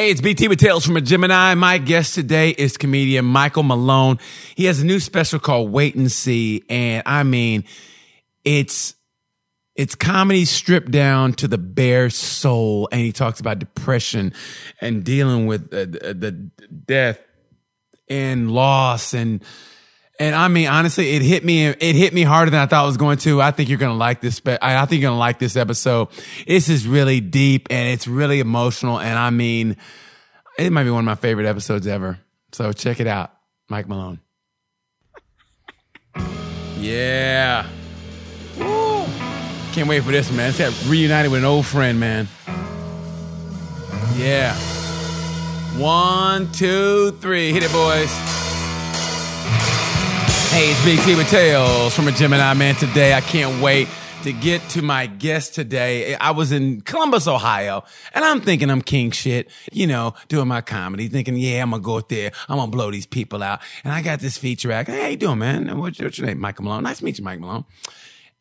Hey, it's BT with Tales from a Gemini. My guest today is comedian Michael Malone. He has a new special called Wait and See, and I mean, it's it's comedy stripped down to the bare soul, and he talks about depression and dealing with uh, the, the death and loss and and I mean, honestly, it hit me. It hit me harder than I thought it was going to. I think you're going to like this. I think you're going to like this episode. This is really deep and it's really emotional. And I mean, it might be one of my favorite episodes ever. So check it out, Mike Malone. Yeah. Woo. Can't wait for this, man. It's got reunited with an old friend, man. Yeah. One, two, three. Hit it, boys. Hey, it's Big T with Tales from a Gemini Man today. I can't wait to get to my guest today. I was in Columbus, Ohio, and I'm thinking I'm king shit, you know, doing my comedy, thinking, yeah, I'm gonna go out there, I'm gonna blow these people out. And I got this feature act. Hey, how you doing, man? What's your, what's your name? Michael Malone. Nice to meet you, Mike Malone.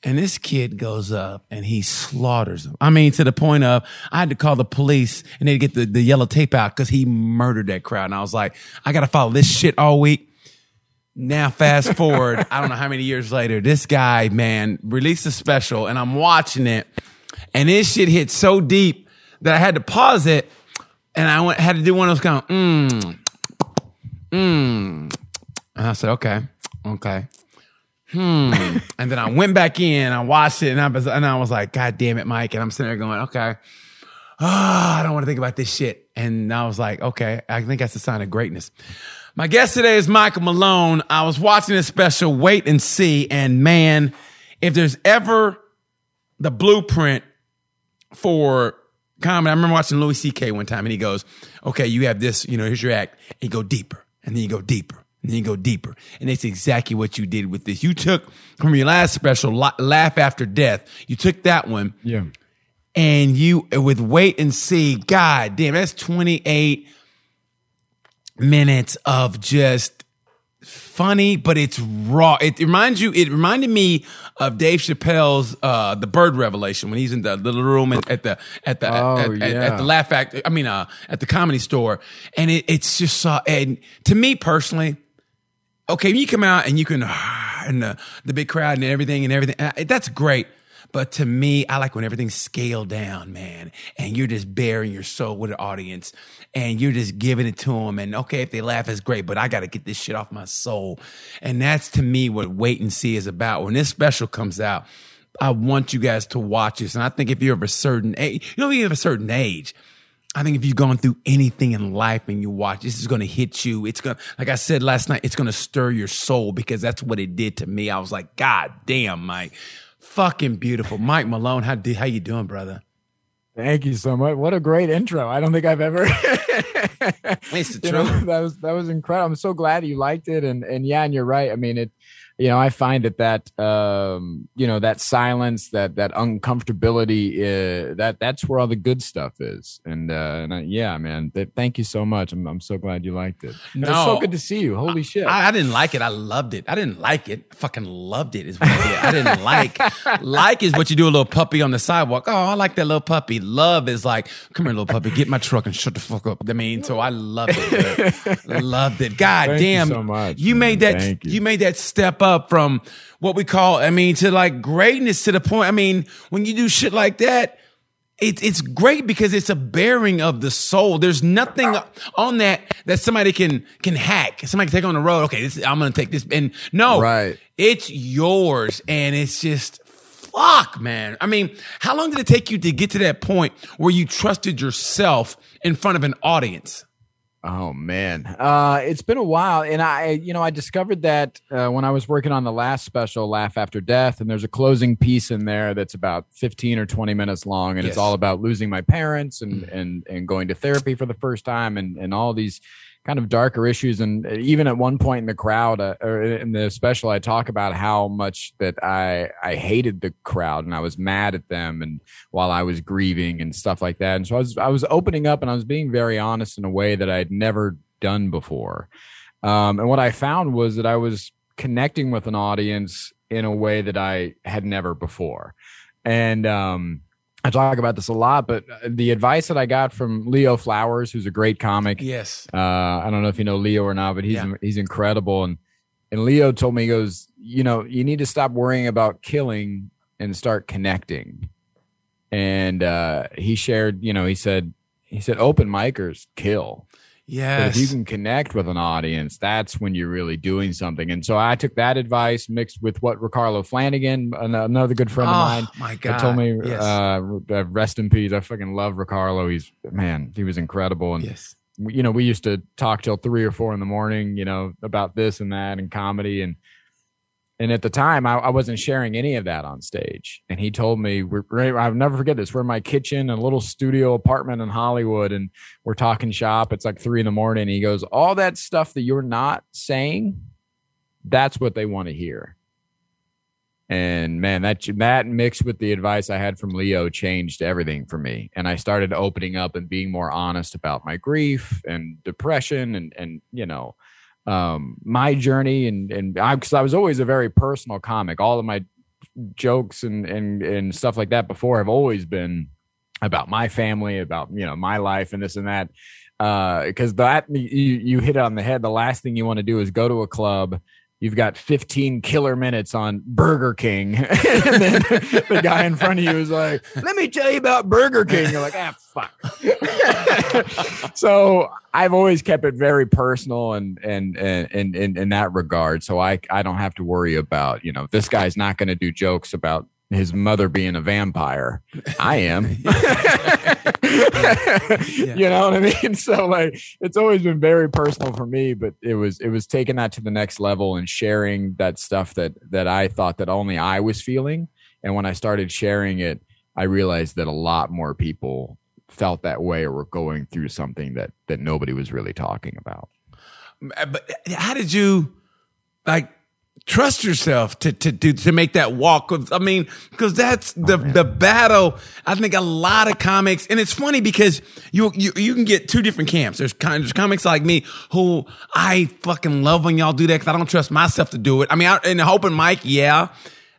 And this kid goes up and he slaughters them. I mean, to the point of I had to call the police and they get the, the yellow tape out because he murdered that crowd. And I was like, I got to follow this shit all week. Now, fast forward, I don't know how many years later, this guy, man, released a special and I'm watching it. And this shit hit so deep that I had to pause it and I went, had to do one of those kind of, mmm, mmm. And I said, okay, okay. Hmm. and then I went back in, I watched it, and I was, and I was like, God damn it, Mike. And I'm sitting there going, okay, oh, I don't want to think about this shit. And I was like, okay, I think that's a sign of greatness. My guest today is Michael Malone. I was watching this special, Wait and See, and man, if there's ever the blueprint for comedy, I remember watching Louis C.K. one time, and he goes, "Okay, you have this, you know, here's your act, and you go deeper, and then you go deeper, and then you go deeper, and it's exactly what you did with this. You took from your last special, Laugh After Death, you took that one, yeah, and you with Wait and See, God damn, that's 28 minutes of just funny, but it's raw. It reminds you, it reminded me of Dave Chappelle's uh The Bird Revelation when he's in the little room at, at the at the oh, at, yeah. at, at, the Laugh Act I mean uh at the comedy store. And it, it's just so and to me personally, okay, you come out and you can and the, the big crowd and everything and everything, that's great. But to me, I like when everything's scaled down, man, and you're just baring your soul with an audience and you're just giving it to them. And okay, if they laugh, it's great, but I got to get this shit off my soul. And that's to me what wait and see is about. When this special comes out, I want you guys to watch this. And I think if you're of a certain age, you know, you have a certain age, I think if you've gone through anything in life and you watch, this is going to hit you. It's going to, like I said last night, it's going to stir your soul because that's what it did to me. I was like, God damn, Mike fucking beautiful. Mike Malone, how do, how you doing, brother? Thank you so much. What a great intro. I don't think I've ever It's the truth. Know, that was that was incredible. I'm so glad you liked it. And and yeah, and you're right. I mean it you know, I find that that um, you know that silence, that that uncomfortability, uh, that that's where all the good stuff is. And, uh, and I, yeah, man, th- thank you so much. I'm I'm so glad you liked it. No, it's so good to see you. Holy shit! I, I, didn't like it. I loved it. I didn't like it. I fucking loved it. Is what I did. I didn't like. like is what you do a little puppy on the sidewalk. Oh, I like that little puppy. Love is like, come here, little puppy, get my truck and shut the fuck up. I mean, so I loved it. loved it. God thank damn, you so much. You made that. You. you made that step up up from what we call, I mean, to like greatness to the point. I mean, when you do shit like that, it, it's great because it's a baring of the soul. There's nothing on that that somebody can can hack. Somebody can take on the road. Okay, this, I'm gonna take this. And no, right, it's yours, and it's just fuck, man. I mean, how long did it take you to get to that point where you trusted yourself in front of an audience? Oh man, uh, it's been a while, and I, you know, I discovered that uh, when I was working on the last special, "Laugh After Death," and there's a closing piece in there that's about 15 or 20 minutes long, and yes. it's all about losing my parents and mm. and and going to therapy for the first time, and and all these kind of darker issues. And even at one point in the crowd uh, or in the special, I talk about how much that I I hated the crowd and I was mad at them, and while I was grieving and stuff like that. And so I was I was opening up and I was being very honest in a way that I'd never done before. Um, and what I found was that I was connecting with an audience in a way that I had never before. And um, I talk about this a lot, but uh, the advice that I got from Leo Flowers, who's a great comic. Yes. Uh, I don't know if you know Leo or not, but he's yeah. he's incredible. And and Leo told me he goes, you know, you need to stop worrying about killing and start connecting. And uh, he shared, you know, he said he said open micers kill. Yeah. If you can connect with an audience, that's when you're really doing something. And so I took that advice mixed with what Ricardo Flanagan, another good friend oh, of mine, my God. told me, yes. uh, rest in peace. I fucking love Ricardo. He's, man, he was incredible. And, yes. you know, we used to talk till three or four in the morning, you know, about this and that and comedy. And, and at the time, I, I, wasn't sharing any of that on stage. And he told me, we're, I'll never forget this. We're in my kitchen, a little studio apartment in Hollywood, and we're talking shop. It's like three in the morning. he goes, All that stuff that you're not saying, that's what they want to hear. And man, that that mixed with the advice I had from Leo changed everything for me. And I started opening up and being more honest about my grief and depression and and you know, um, my journey and and because I, I was always a very personal comic. All of my jokes and and and stuff like that before have always been about my family, about you know my life and this and that. Because uh, that you you hit it on the head. The last thing you want to do is go to a club you've got 15 killer minutes on Burger King. and then the guy in front of you is like, let me tell you about Burger King. You're like, ah, fuck. so I've always kept it very personal and, and, and, and, in that regard. So I, I don't have to worry about, you know, this guy's not going to do jokes about his mother being a vampire. I am. yeah. You know what I mean? So like it's always been very personal for me, but it was it was taking that to the next level and sharing that stuff that that I thought that only I was feeling. And when I started sharing it, I realized that a lot more people felt that way or were going through something that that nobody was really talking about. Eh, but eh, how did you like trust yourself to to to, to make that walk. I mean, because that's the oh, the battle. I think a lot of comics, and it's funny because you you you can get two different camps. There's kind there's comics like me who I fucking love when y'all do that because I don't trust myself to do it. I mean, I, in the open mic, yeah.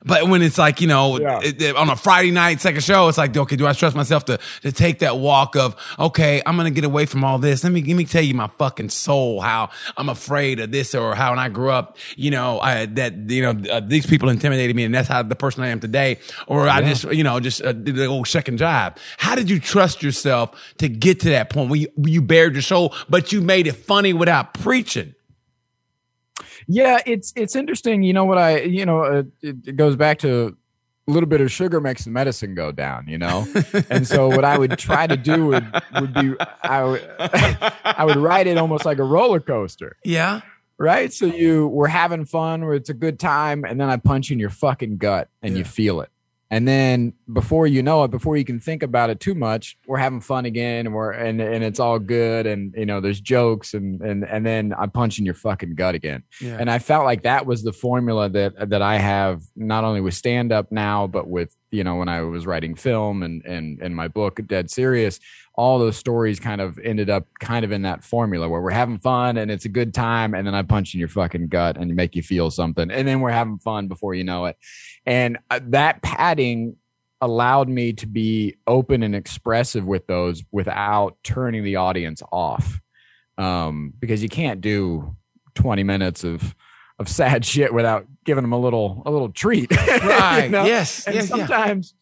But when it's like, you know, yeah. it, it, on a Friday night, second show, it's like, okay, do I trust myself to, to take that walk of, okay, I'm going to get away from all this. Let me, let me tell you my fucking soul, how I'm afraid of this or how when I grew up, you know, I, that, you know, uh, these people intimidated me and that's how the person I am today. Or yeah. I just, you know, just uh, did the old second job. How did you trust yourself to get to that point where you, you bared your soul, but you made it funny without preaching? Yeah, it's it's interesting. You know what I you know uh, it, it goes back to a little bit of sugar makes the medicine go down, you know. and so what I would try to do would would be I would I would ride it almost like a roller coaster. Yeah. Right. So you were having fun, where it's a good time, and then I punch you in your fucking gut, and yeah. you feel it. And then before you know it, before you can think about it too much, we're having fun again and we're and and it's all good and you know there's jokes and and and then I'm punching your fucking gut again. Yeah. And I felt like that was the formula that that I have not only with stand up now but with you know when I was writing film and and and my book Dead Serious all those stories kind of ended up kind of in that formula where we're having fun and it's a good time and then I punch in your fucking gut and make you feel something and then we're having fun before you know it. And uh, that padding allowed me to be open and expressive with those without turning the audience off. Um, because you can't do 20 minutes of of sad shit without giving them a little a little treat. Right. you know? Yes. And yes, sometimes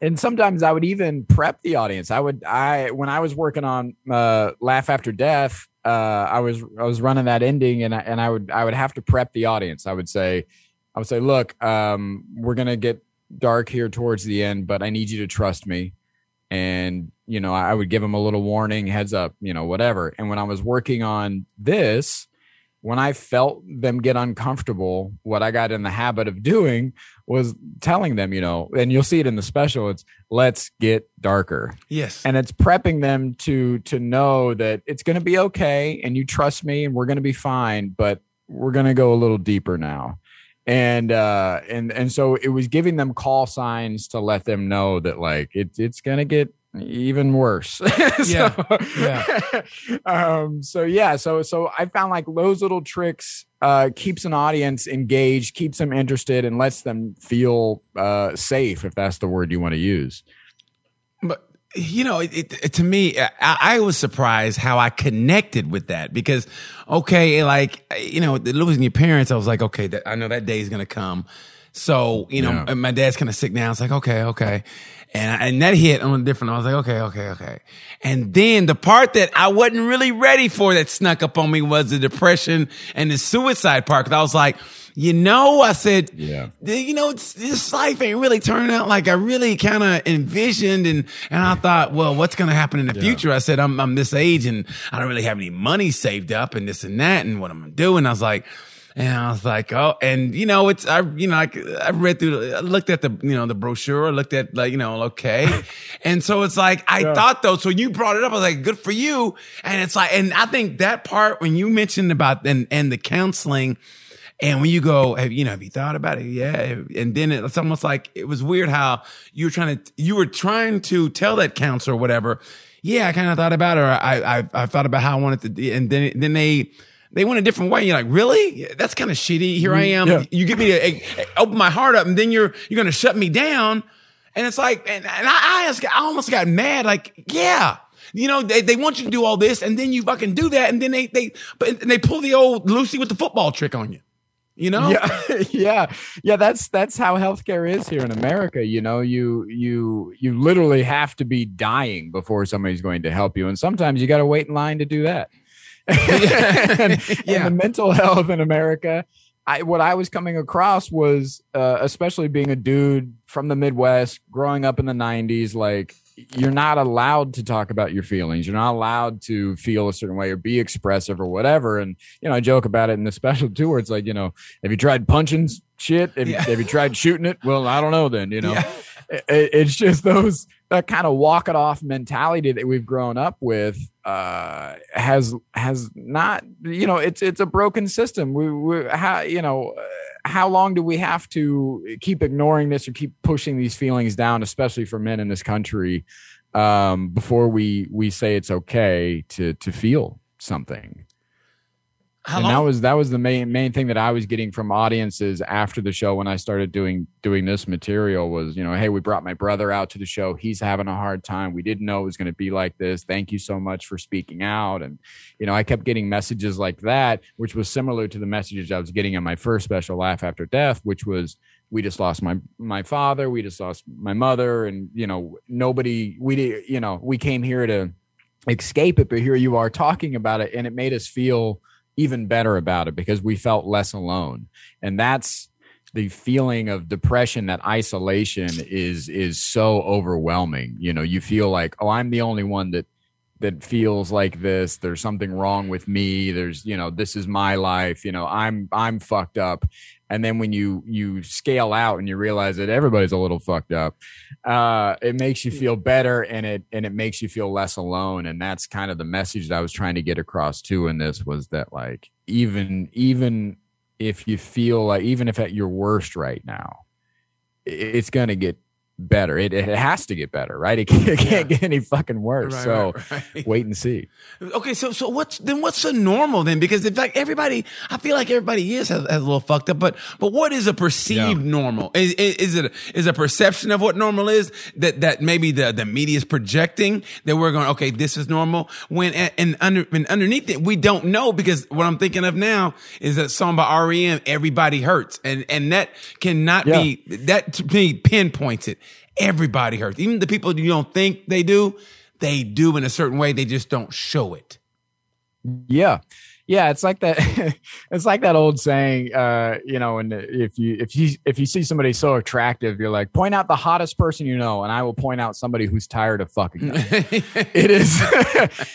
and sometimes I would even prep the audience. I would I when I was working on uh, Laugh After Death, uh, I was I was running that ending, and I, and I would I would have to prep the audience. I would say, I would say, look, um, we're gonna get dark here towards the end, but I need you to trust me. And you know, I would give them a little warning, heads up, you know, whatever. And when I was working on this, when I felt them get uncomfortable, what I got in the habit of doing was telling them, you know, and you'll see it in the special, it's let's get darker. Yes. And it's prepping them to to know that it's going to be okay and you trust me and we're going to be fine, but we're going to go a little deeper now. And uh and and so it was giving them call signs to let them know that like it, it's going to get even worse. so, yeah. yeah. um, so yeah, so so I found like those little tricks uh, keeps an audience engaged, keeps them interested, and lets them feel uh, safe, if that's the word you want to use. You know, it, it, to me, I, I, was surprised how I connected with that because, okay, like, you know, losing your parents, I was like, okay, that, I know that day is going to come. So, you know, yeah. my dad's kind of sick now. It's like, okay, okay. And, and that hit on a different, I was like, okay, okay, okay. And then the part that I wasn't really ready for that snuck up on me was the depression and the suicide part. Cause I was like, you know, I said, yeah, you know, this life ain't really turning out like I really kind of envisioned. And, and I thought, well, what's going to happen in the yeah. future? I said, I'm, I'm this age and I don't really have any money saved up and this and that and what I'm to do. And I was like, and I was like, oh, and you know, it's, I, you know, I, I read through, I looked at the, you know, the brochure, looked at like, you know, okay. and so it's like, I yeah. thought though, so you brought it up, I was like, good for you. And it's like, and I think that part when you mentioned about, and, and the counseling, and when you go, have, you know, have you thought about it? Yeah. And then it's almost like it was weird how you were trying to, you were trying to tell that counselor or whatever. Yeah, I kind of thought about it. Or I, I, I thought about how I wanted to, and then, then they, they went a different way. You're like, really? That's kind of shitty. Here I mm-hmm. am. Yeah. You get me to open my heart up and then you're, you're going to shut me down. And it's like, and, and I, I, I almost got mad. Like, yeah. You know, they, they want you to do all this and then you fucking do that. And then they, they, but they pull the old Lucy with the football trick on you you know? Yeah yeah. Yeah that's that's how healthcare is here in america you know? You you you literally have to be dying before somebody's going to help you and sometimes you got to wait in line to do that. And, yeah. and the mental health in america I, what I was coming across was, uh, especially being a dude from the Midwest, growing up in the '90s, like you're not allowed to talk about your feelings. You're not allowed to feel a certain way or be expressive or whatever. And you know, I joke about it in the special too, where it's like, you know, have you tried punching shit? Have, yeah. you, have you tried shooting it? Well, I don't know. Then you know, yeah. it, it's just those that kind of walk it off mentality that we've grown up with uh, has has not. You know, it's it's a broken system. We, we how you know. Uh, how long do we have to keep ignoring this or keep pushing these feelings down, especially for men in this country, um, before we we say it's okay to to feel something? How and long? that was that was the main main thing that I was getting from audiences after the show when I started doing doing this material was you know hey we brought my brother out to the show. He's having a hard time. We didn't know it was going to be like this. Thank you so much for speaking out. And you know I kept getting messages like that which was similar to the messages I was getting on my first special laugh after death which was we just lost my my father. We just lost my mother. And you know nobody we did you know we came here to escape it but here you are talking about it and it made us feel even better about it because we felt less alone. And that's the feeling of depression that isolation is is so overwhelming. You know you feel like oh i'm the only one that that feels like this. There's something wrong with me. There's you know this is my life. You know i'm i'm fucked up and then when you you scale out and you realize that everybody's a little fucked up uh, it makes you feel better and it and it makes you feel less alone. And that's kind of the message that i was trying to get across too in this was that like even even if you feel like even if at your worst right now it's going to get better. It, it has to get better, right? It can't, it can't yeah. get any fucking worse. Right, so right, right. wait and see. Okay, so so what's then? What's the normal then? Because in fact, everybody, I feel like everybody is has, has a little fucked up. But but what is a perceived yeah. normal? Is, is, is it is a perception of what normal is that that maybe the the media is projecting that we're going okay, this is normal when and under and underneath it we don't know because what I'm thinking of now is that song by REM, "Everybody Hurts," and and that cannot yeah. be that to me pinpoints it Everybody hurts. Even the people you don't think they do, they do in a certain way. They just don't show it. Yeah. Yeah, it's like that. it's like that old saying, uh, you know, and if you if you if you see somebody so attractive, you're like, point out the hottest person you know, and I will point out somebody who's tired of fucking. it is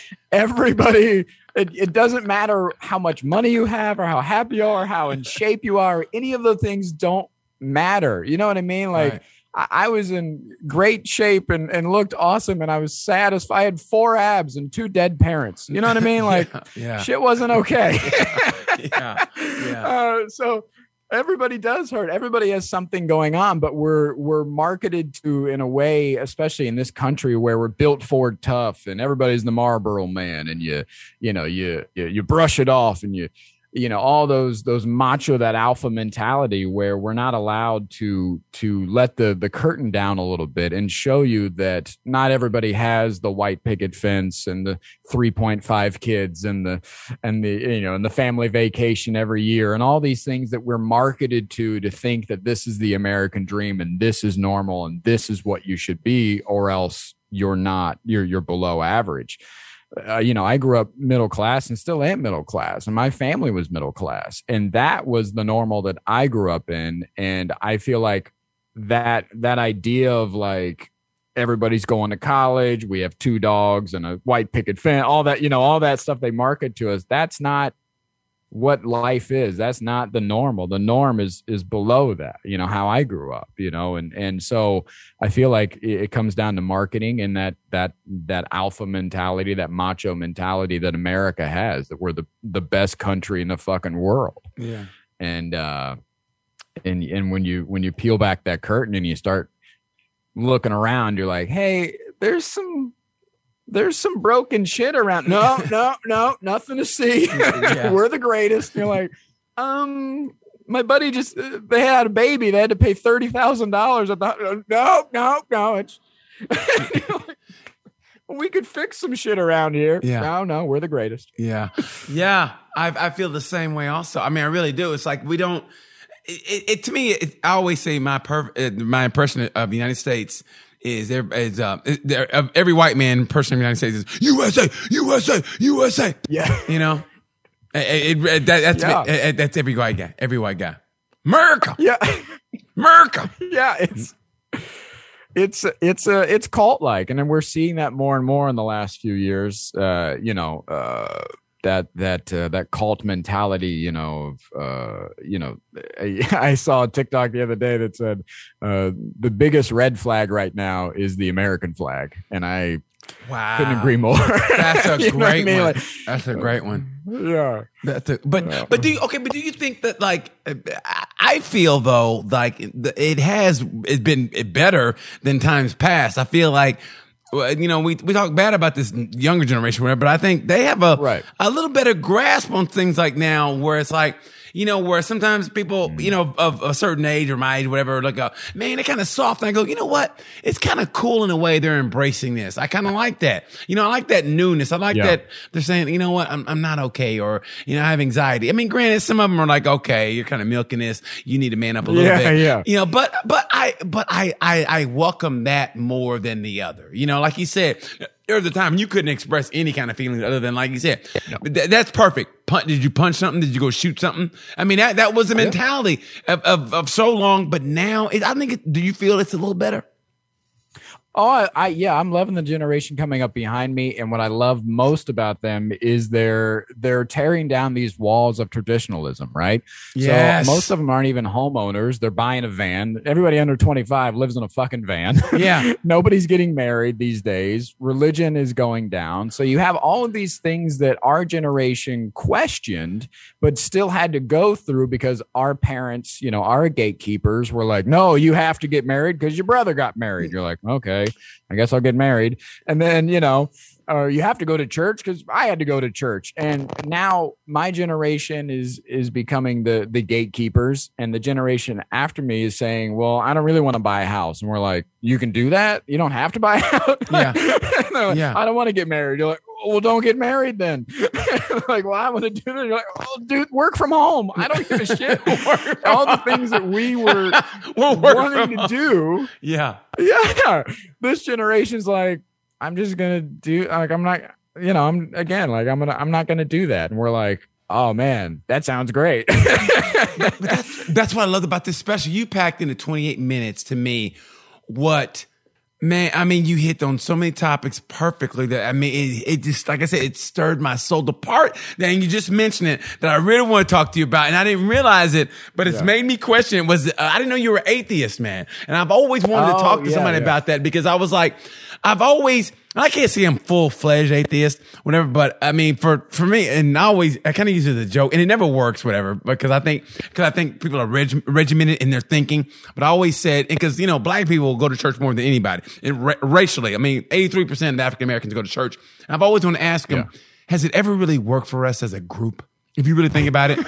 everybody. It, it, doesn't matter how much money you have, or how happy you are, or how in shape you are. Any of the things don't matter. You know what I mean? Like. Right I was in great shape and, and looked awesome, and I was satisfied. I had four abs and two dead parents. You know what I mean? Like, yeah, yeah. shit wasn't okay. yeah, yeah. Uh, so everybody does hurt. Everybody has something going on, but we're we're marketed to in a way, especially in this country where we're built for tough, and everybody's the Marlboro man, and you you know you you, you brush it off, and you you know all those those macho that alpha mentality where we're not allowed to to let the the curtain down a little bit and show you that not everybody has the white picket fence and the 3.5 kids and the and the you know and the family vacation every year and all these things that we're marketed to to think that this is the american dream and this is normal and this is what you should be or else you're not you're you're below average uh, you know, I grew up middle class and still am middle class, and my family was middle class, and that was the normal that I grew up in. And I feel like that that idea of like everybody's going to college, we have two dogs and a white picket fence, all that, you know, all that stuff they market to us. That's not what life is. That's not the normal. The norm is is below that you know how i grew up you know and and so i feel like it, comes down to marketing and that that that alpha mentality that macho mentality that america has that we're the the best country in the fucking world. Yeah. And uh and and when you when you peel back that curtain and you start looking around you're like hey there's some there's some broken shit around. No, no, no, nothing to see. Yeah. We're the greatest. You're like, um, my buddy just uh, they had a baby. They had to pay thirty thousand dollars. I thought, no, no, no. It's we could fix some shit around here. Yeah. No, no, we're the greatest. Yeah, yeah. I I feel the same way. Also, I mean, I really do. It's like we don't. It, it to me, it, I always say my per, uh, my impression of the United States is there is uh, there, uh, every white man person in the United States is USA, USA, USA. Yeah, you know, it, it, that, that's yeah. that's every white guy, every white guy. America, yeah, America, yeah. It's it's it's a it's cult like, and then we're seeing that more and more in the last few years. Uh, you know, uh, that that uh, that cult mentality you know of uh, you know I, saw a tiktok the other day that said uh, the biggest red flag right now is the american flag and i wow. couldn't agree more. That's a great I mean? one. Like, that's a great one. yeah. That's a, but yeah. but do you okay but do you think that like i feel though like it has it's been better than times past. I feel like you know, we, we talk bad about this younger generation, whatever, but I think they have a, right. a little better grasp on things like now where it's like, you know, where sometimes people, mm-hmm. you know, of a certain age or my age, whatever, like, man, they're kind of soft. And I go, you know what? It's kind of cool in a way they're embracing this. I kind of like that. You know, I like that newness. I like yeah. that they're saying, you know what? I'm, I'm not okay. Or, you know, I have anxiety. I mean, granted, some of them are like, okay, you're kind of milking this. You need to man up a little yeah, bit. Yeah. You know, but, but I, but I, I, I welcome that more than the other. You know, like you said, there was a time you couldn't express any kind of feelings other than like you said. No. Th- that's perfect. Punch, did you punch something? Did you go shoot something? I mean, that, that was the oh, mentality of, of, of so long, but now it, I think, it, do you feel it's a little better? Oh, I, I, yeah, I'm loving the generation coming up behind me, and what I love most about them is they're they're tearing down these walls of traditionalism, right? Yes. So most of them aren't even homeowners; they're buying a van. Everybody under 25 lives in a fucking van. Yeah. Nobody's getting married these days. Religion is going down. So you have all of these things that our generation questioned, but still had to go through because our parents, you know, our gatekeepers were like, "No, you have to get married because your brother got married." You're like, "Okay." I guess I'll get married. And then, you know, or you have to go to church because I had to go to church. And now my generation is is becoming the the gatekeepers, and the generation after me is saying, "Well, I don't really want to buy a house." And we're like, "You can do that. You don't have to buy a house." Yeah, like, yeah. I don't want to get married. You're like, well, don't get married then. like, well, I want to do that. You're like, oh, dude, work from home. I don't give a shit. All the things that we were we'll wanting to do. Yeah. Yeah. This generation's like, I'm just gonna do like I'm not, you know, I'm again like I'm gonna I'm not gonna do that. And we're like, oh man, that sounds great. that's, that's what I love about this special. You packed into 28 minutes to me what Man, I mean, you hit on so many topics perfectly that I mean, it, it, just, like I said, it stirred my soul. The part that you just mentioned it that I really want to talk to you about, and I didn't realize it, but it's yeah. made me question it was, uh, I didn't know you were atheist, man. And I've always wanted oh, to talk to yeah, somebody yeah. about that because I was like, I've always, I can't say I'm full fledged atheist, whatever, but I mean, for, for me, and I always, I kind of use it as a joke and it never works, whatever, because I think, cause I think people are reg- regimented in their thinking, but I always said, and cause, you know, black people go to church more than anybody and ra- racially. I mean, 83% of African Americans go to church. And I've always wanted to ask them, yeah. has it ever really worked for us as a group? If you really think about it.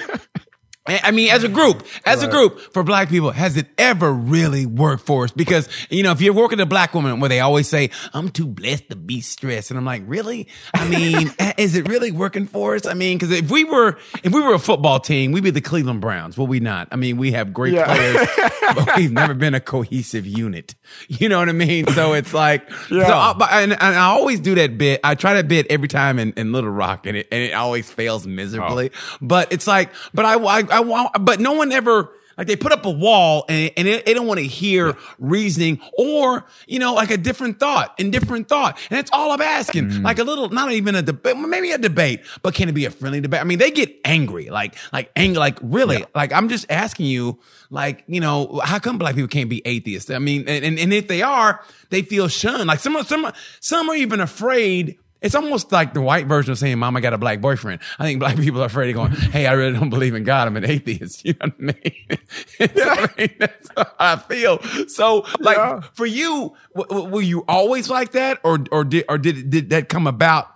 I mean, as a group, as right. a group for black people, has it ever really worked for us? Because, you know, if you're working a black woman where they always say, I'm too blessed to be stressed. And I'm like, really? I mean, is it really working for us? I mean, cause if we were, if we were a football team, we'd be the Cleveland Browns. Will we not? I mean, we have great yeah. players, but we've never been a cohesive unit. You know what I mean? So it's like, yeah. so I, and, and, I always do that bit. I try that bit every time in, in Little Rock and it, and it always fails miserably. Oh. But it's like, but I, I, I want, but no one ever, like they put up a wall and, and they, they don't want to hear yeah. reasoning or, you know, like a different thought and different thought. And that's all I'm asking. Mm. Like a little, not even a debate, maybe a debate, but can it be a friendly debate? I mean, they get angry, like, like angry, like really, yeah. like I'm just asking you, like, you know, how come black people can't be atheists? I mean, and, and if they are, they feel shunned. Like some, some, some are even afraid it's almost like the white version of saying, Mama got a black boyfriend. I think black people are afraid of going, Hey, I really don't believe in God. I'm an atheist. You know what I mean? I mean that's how I feel. So, like, yeah. for you, w- were you always like that, or or did or did did that come about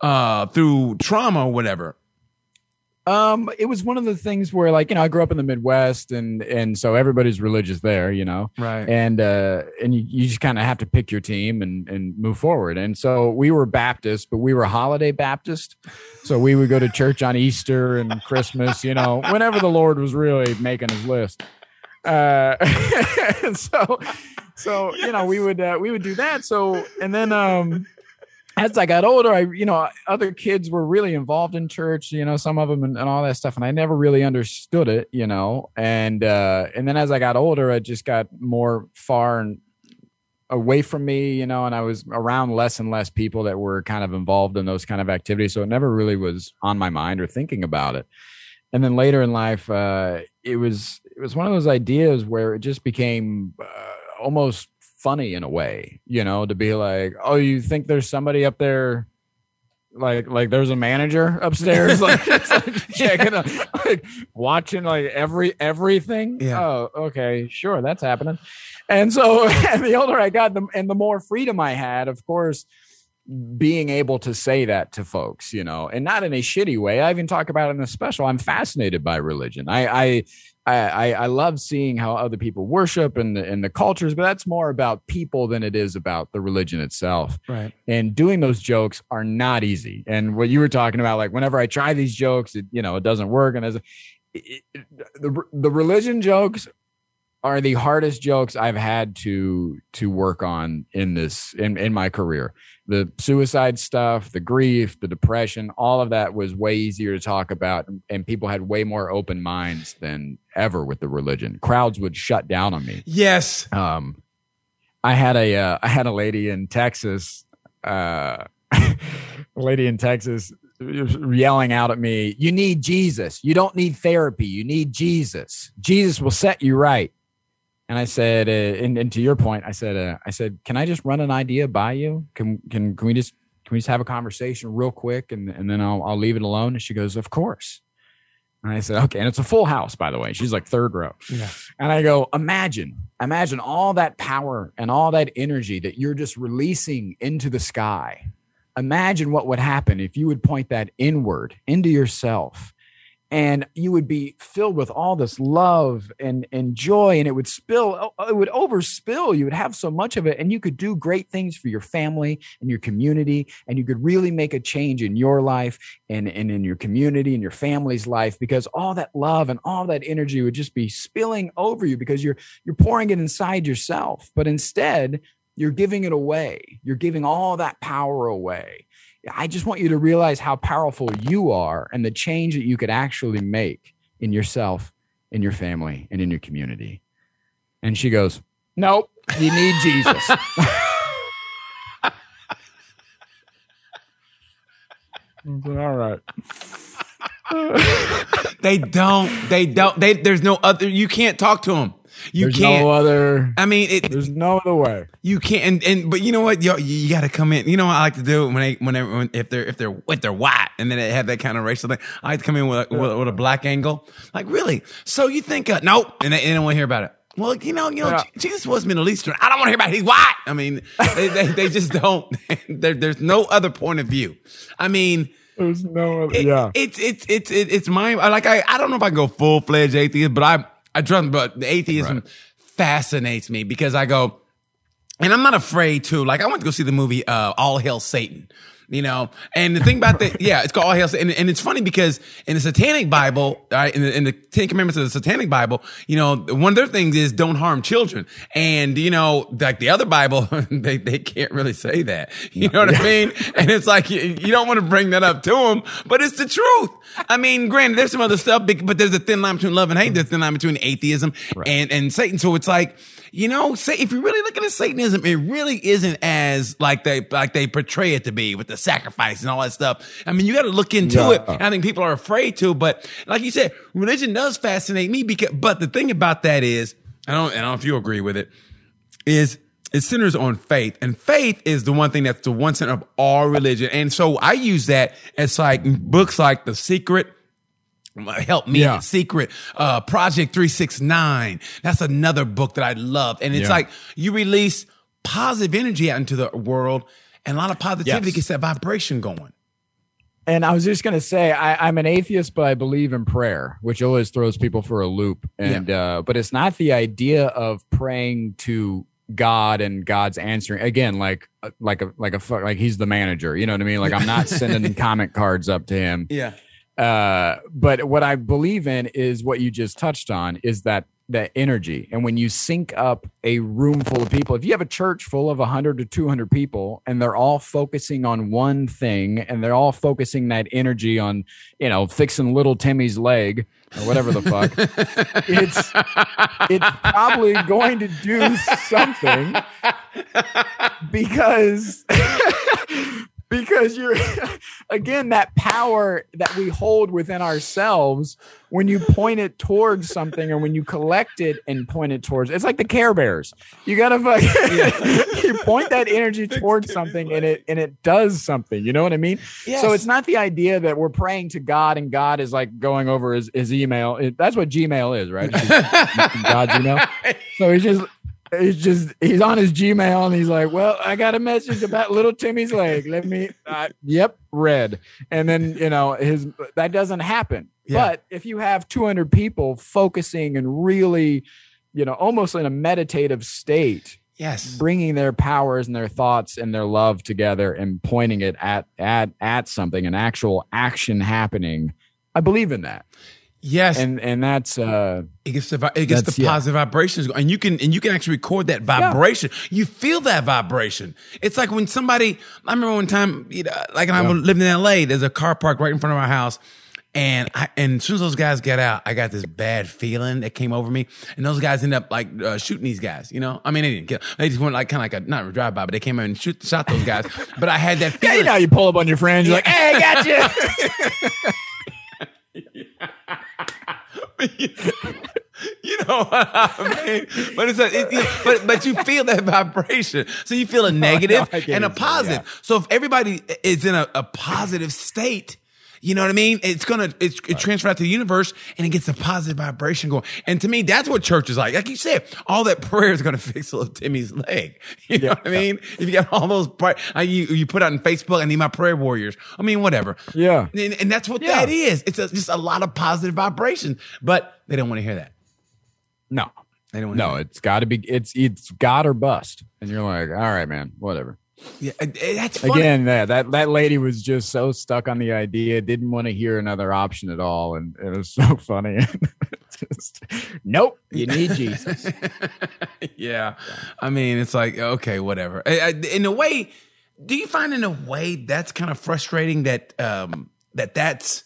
uh, through trauma or whatever? Um, it was one of the things where, like, you know, I grew up in the Midwest, and and so everybody's religious there, you know, right? And uh, and you, you just kind of have to pick your team and and move forward. And so we were Baptist, but we were holiday Baptist, so we would go to church on Easter and Christmas, you know, whenever the Lord was really making His list. Uh, so so you know we would uh, we would do that. So and then um as I got older, I, you know, other kids were really involved in church, you know, some of them and, and, all that stuff. And I never really understood it, you know, and, uh, and then as I got older, I just got more far and away from me, you know, and I was around less and less people that were kind of involved in those kind of activities. So it never really was on my mind or thinking about it. And then later in life, uh, it was, it was one of those ideas where it just became uh, almost funny in a way, you know, to be like, oh, you think there's somebody up there like like there's a manager upstairs like, like checking a, like watching like every everything? Yeah. oh okay sure that's happening. And so and the older i got the, and the more freedom i had of course being able to say that to folks you know and not in a shitty way. I even talk about it in the special i'm fascinated by religion. I i I, I, love seeing how other people worship and the, and the cultures, but that's more about people than it is about the religion itself. Right. And doing those jokes are not easy. And what you were talking about, like whenever I try these jokes, it, you know, it doesn't work. And as a, it, the the religion jokes are the hardest jokes I've had to to work on in this in in my career the suicide stuff, the grief, the depression, all of that was way easier to talk about. And people had way more open minds than ever with the religion. Crowds would shut down on me. Yes. Um, I had a uh, I had a lady in Texas, uh, a lady in Texas yelling out at me, You need Jesus. You don't need therapy. You need Jesus. Jesus will set you right. And I said, uh, and, and, to your point, I said, uh, I said, can I just run an idea by you? Can can can we just can we just have a conversation real quick, and and then I'll I'll leave it alone? And she goes, of course. And I said, okay. And it's a full house, by the way. She's like third row. Yeah. And I go, imagine, imagine all that power and all that energy that you're just releasing into the sky. Imagine what would happen if you would point that inward into yourself and you would be filled with all this love and, and joy and it would spill oh, oh, it would overspill. You would have so much of it and you could do great things for your family and your community and you could really make a change in your life and, and in your community and your family's life because all that love and all that energy would just be spilling over you because you're you're pouring it inside yourself. But instead you're giving it away. You're giving all that power away I just want you to realize how powerful you are and the change that you could actually make in yourself, in your family, and in your community. And she goes, Nope, you need Jesus. All right. they don't. They don't. They there's no other. You can't talk to them. You there's can't. No other. I mean, it, there's no other way. You can't. And, and but you know what? Yo, you, you got to come in. You know what I like to do when they when, they, when if they're if they're if they're white and then they have that kind of racial thing. I like to come in with a, with, with, a black angle. Like really? So you think? Uh, nope. And they, they don't want to hear about it. Well, you know, you know, yeah. Jesus was Middle Eastern. I don't want to hear about it. He's white. I mean, they, they, they just don't. there, there's no other point of view. I mean, There's no other, It- yeah. It's it's it's it's it's my like I I don't know if I can go full fledged atheist, but I I trust but the atheism Right. fascinates me because I go and I'm not afraid to like I went to go see the movie uh All Hail Satan. You know, and the thing about the yeah, it's called All Hail and, and it's funny because in the Satanic Bible, right, in the, in the Ten Commandments of the Satanic Bible, you know, one of their things is don't harm children, and you know, like the other Bible, they they can't really say that. You know what I mean? And it's like you, you don't want to bring that up to them, but it's the truth. I mean, granted, there's some other stuff, but there's a thin line between love and hate. There's a thin line between atheism and and Satan. So it's like you know, say if you're really looking at Satanism, it really isn't as like they like they portray it to be with the sacrifice and all that stuff. I mean, you got to look into Yeah. it. I think people are afraid to, but like you said, religion does fascinate me because. But the thing about that is, I don't, I don't know if you agree with it, is it centers on faith, and faith is the one thing that's the one center of all religion. And so I use that as like books like The Secret. Help me, Yeah. Secret, uh, Project 369. That's another book that I love. And it's Yeah. like you release positive energy out into the world and a lot of positivity Yes. gets that vibration going. And I was just gonna say, I, I'm an atheist, but I believe in prayer, which always throws people for a loop. And uh, but it's not the idea of praying to God and God's answering again, like uh, like a like a fu- like he's the manager. You know what I mean? Like I'm not sending comment cards up to him. Yeah. Uh, but what I believe in is what you just touched on is that that energy. And when you sync up a room full of people, if you have a church full of 100 to 200 people and they're all focusing on one thing and they're all focusing that energy on, you know, fixing little Timmy's leg or whatever the fuck, it's it's probably going to do something because because you're again that power that we hold within ourselves when you point it towards something or when you collect it and point it towards it's like the care bears. You gotta fuck, you point that energy towards something and it and it does something you know what i mean? Yes. so it's not the idea that we're praying to god and god is like going over his, his email It- that's what gmail is right? God's email. So he's just he's just he's on his Gmail and he's like, "Well, I got a message about little Timmy's leg. Let me, uh, yep, read." And then you know his that doesn't happen. Yeah. But if you have 200 people focusing and really, you know, almost in a meditative state, Yes. bringing their powers and their thoughts and their love together and pointing it at at at something, an actual action happening, I believe in that. Yes. And and that's uh it gets the it gets the yeah. positive vibrations, and you can and you can actually record that vibration. You feel that vibration. It's like when somebody. I remember one time, you know, like when I lived in L.A. There's a car park right in front of our house, and I and as soon as those guys get out, I got this bad feeling that came over me, and those guys ended up like uh, shooting these guys. You know, I mean, they didn't kill. They just went like kind of like a not a drive by, but they came out and shoot shot those guys. but I had that yeah, feeling. you know, you pull up on your friends, you're like, "Hey, I got you." you know what I mean? But it's a, it, it- but but you feel that vibration, so you feel a oh, negative I get and a it, positive. So if everybody is in a, a positive state. You know what I mean? It's gonna it's, it transfers out to the universe and it gets a positive vibration going. And to me, that's what church is like. Like you said, all that prayer is gonna fix little Timmy's leg. You know Yeah. what I mean? If you got all those prayer, like uh, you you put out on Facebook, I need my prayer warriors. I mean, whatever. Yeah. And, and that's what Yeah. that is. It's a, just a lot of positive vibration, but they don't want to hear that. No, They don't want to no, it's got to be. It's it's God or bust, and you're like, all right, man, whatever. Yeah, that's funny. Again, yeah, that that lady was just so stuck on the idea, didn't want to hear another option at all, and it was so funny. just, nope, you need Jesus. yeah. I mean, it's like, okay, whatever. I- I- In a way, do you find in a way that's kind of frustrating that, um, that that's,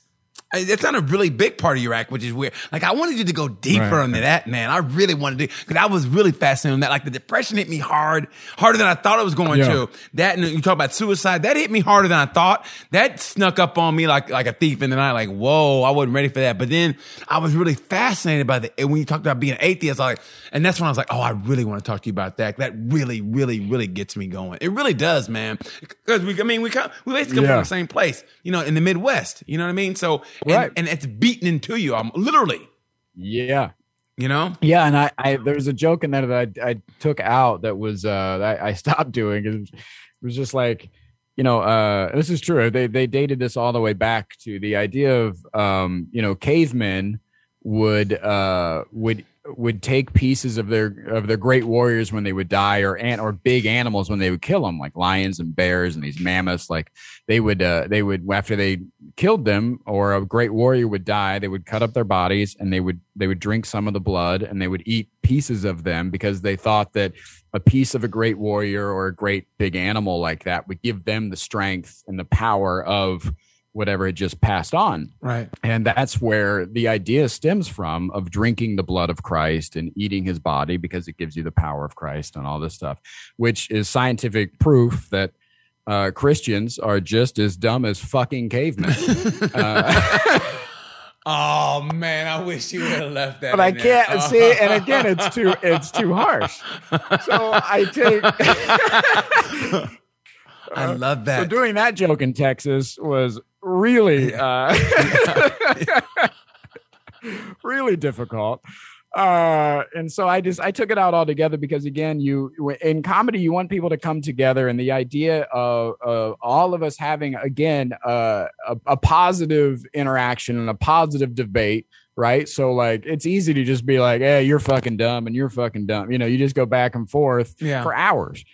I- that's not a really big part of your act, which is weird. Like, I wanted you to go deeper Right. into that, man. I really wanted to, because I was really fascinated on that. Like, the depression hit me hard, harder than I thought it was going Yeah. to. That, and you talk about suicide, that hit me harder than I thought. That snuck up on me like, like a thief in the night. Like, whoa, I wasn't ready for that. But then I was really fascinated by the, and when you talked about being an atheist, like, and that's when I was like, oh, I really want to talk to you about that. That really, really, really gets me going. It really does, man. Because we, I mean, we come, we basically come from the same place, you know, in the Midwest. You know what I mean? So, Right. and it's beaten into you. I'm literally, Yeah, you know? yeah, and I, I there was a joke in there that I, I took out that was uh that I stopped doing. It was, it was just like, you know, uh, this is true. They they dated this all the way back to the idea of um, you know, cavemen would uh would would take pieces of their of their great warriors when they would die or ant or big animals when they would kill them like lions and bears and these mammoths. Like they would uh they would after they killed them or a great warrior would die they would cut up their bodies and they would they would drink some of the blood and they would eat pieces of them because they thought that a piece of a great warrior or a great big animal like that would give them the strength and the power of whatever had just passed on. Right. And that's where the idea stems from of drinking the blood of Christ and eating his body because it gives you the power of Christ and all this stuff, which is scientific proof that uh, Christians are just as dumb as fucking cavemen. uh, Oh man, I wish you would have left that. but I can't see, and again, it's too it's too harsh. So I take. I love So that. doing that joke in Texas was really, uh, really difficult. Uh, and so I just I took it out altogether because again, you in comedy you want people to come together, and the idea of, of all of us having again uh, a, a positive interaction and a positive debate. Right. So like it's easy to just be like, hey, you're fucking dumb and you're fucking dumb. You know, you just go back and forth Yeah. for hours.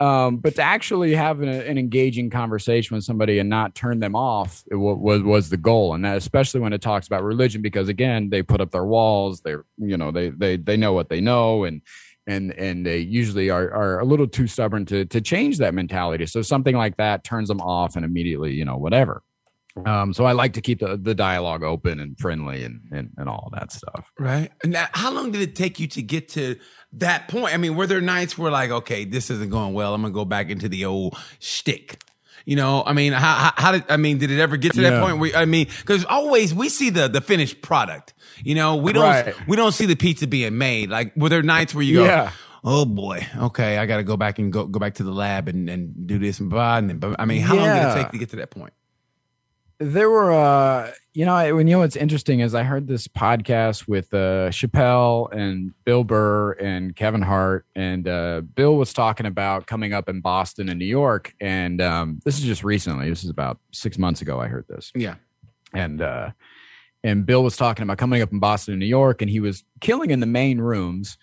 Um, but to actually have an, an engaging conversation with somebody and not turn them off wa- was was the goal, and that especially when it talks about religion, because again, they put up their walls. They're you know they they they know what they know, and and and they usually are are a little too stubborn to to change that mentality. So something like that turns them off, and immediately you know whatever. Um, so I like to keep the, the dialogue open and friendly and, and and all that stuff. Right. And now, how long did it take you to get to that point? I mean, were there nights where like, okay, this isn't going well. I'm gonna go back into the old shtick. You know, I mean, how, how, how did I mean? Did it ever get to that Yeah. point where I mean, because always we see the the finished product. You know, we don't Right. we don't see the pizza being made. Like, were there nights where you go, Yeah. oh boy, okay, I got to go back and go go back to the lab and, and do this and blah. And then, but I mean, how long did it take to get to that point? There were uh you know when you know what's interesting is i heard this podcast with uh chappelle and bill burr and kevin hart and uh bill was talking about coming up in boston and new york and um this is just recently this is about six months ago i heard this Yeah. and uh and bill was talking about coming up in boston and new york and he was killing in the main rooms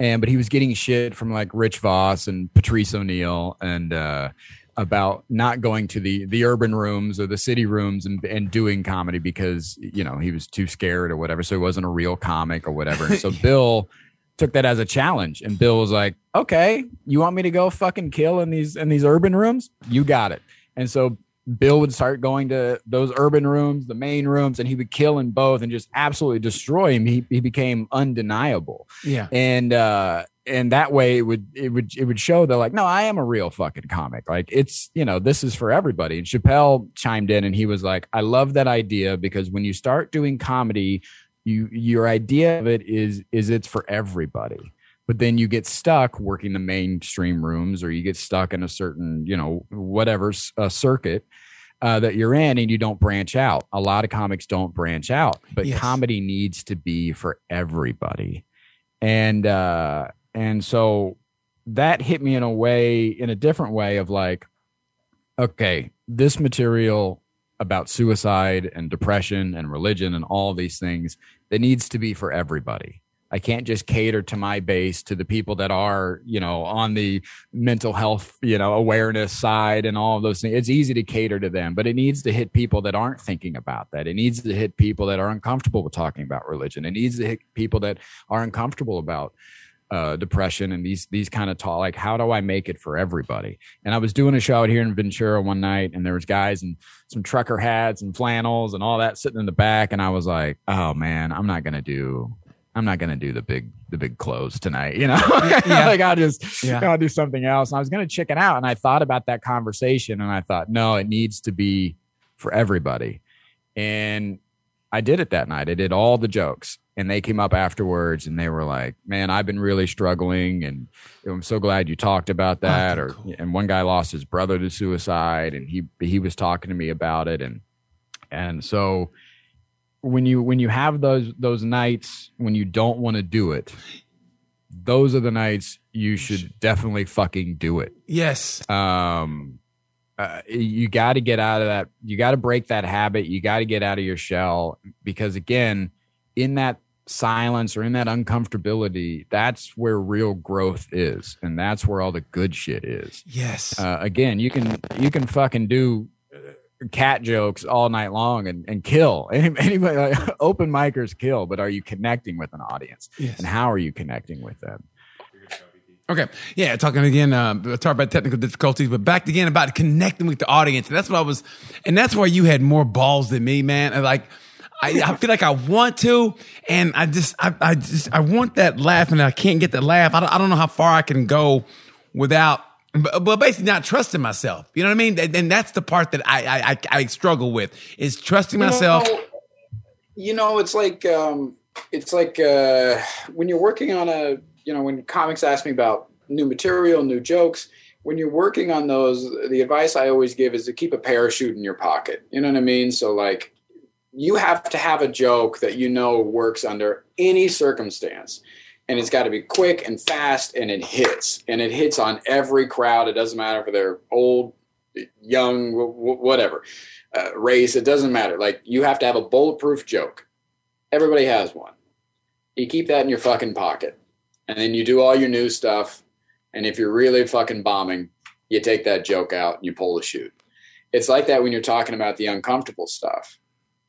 and but he was getting shit from like rich voss and patrice o'neal and uh about not going to the the urban rooms or the city rooms and and doing comedy because you know he was too scared or whatever. So he wasn't a real comic or whatever. And so bill took that as a challenge. And bill was like okay you want me to go fucking kill in these in these urban rooms? You got it. And so bill would start going to those urban rooms the main rooms and he would kill in both and just absolutely destroy him. He, he became undeniable. Yeah. and uh and that way it would it would it would show that like no i am a real fucking comic. Like it's you know this is for everybody. And chappelle chimed in and he was like i love that idea because when you start doing comedy you your idea of it is is it's for everybody. But then you get stuck working the mainstream rooms or you get stuck in a certain you know whatever uh, circuit uh, that you're in and you don't branch out. A lot of comics don't branch out but Yes. comedy needs to be for everybody. And uh and so that hit me in a way in a different way of like okay this material about suicide and depression and religion and all these things that needs to be for everybody. I can't just cater to my base to the people that are you know on the mental health you know awareness side and all of those things. It's easy to cater to them but it needs to hit people that aren't thinking about that. It needs to hit people that are uncomfortable with talking about religion. It needs to hit people that are uncomfortable about uh, depression and these these kind of talk like how do I make it for everybody? And I was doing a show out here in Ventura one night, and there was guys in some trucker hats and flannels and all that sitting in the back, and I was like, oh man, I'm not gonna do. I'm not gonna do the big the big clothes tonight, you know. Yeah. like I'll just Yeah. I'll do something else. And I was gonna chicken out, and I thought about that conversation, and I thought, no, it needs to be for everybody. And I did it that night. I did all the jokes, and they came up afterwards, and they were like, "Man, I've been really struggling, and I'm so glad you talked about that." Okay, or cool. and one guy lost his brother to suicide, and he he was talking to me about it, and and so when you when you have those those nights when you don't want to do it, those are the nights you should definitely fucking do it Yes. um uh, you got to get out of that. You got to break that habit. You got to get out of your shell because, again, in that silence or in that uncomfortability, that's where real growth is, and that's where all the good shit is. Yes. Uh, again, you can you can fucking do uh, cat jokes all night long and, and kill anybody. Like, open micers kill, but are you connecting with an audience? Yes. And how are you connecting with them? Okay. Yeah, talking again, uh, talk about technical difficulties, but back again about connecting with the audience. And that's what I was, and that's why you had more balls than me, man. And like, I, I feel like I want to, and I just, I, I just, I want that laugh, and I can't get the laugh. I don't, I don't know how far I can go without, but, but basically not trusting myself. You know what I mean? And, and that's the part that I, I, I struggle with is trusting You myself. know, you know, it's like um, it's like uh, when you're working on a, you know, when comics ask me about new material, new jokes. When you're working on those, the advice I always give is to keep a parachute in your pocket. You know what I mean? So like, you have to have a joke that you know works under any circumstance. And it's got to be quick and fast and it hits. And it hits on every crowd. It doesn't matter if they're old, young, wh- wh- whatever uh, race. It doesn't matter. Like you have to have a bulletproof joke. Everybody has one. You keep that in your fucking pocket, and then you do all your new stuff. And if you're really fucking bombing, you take that joke out and you pull the chute. It's like that when you're talking about the uncomfortable stuff.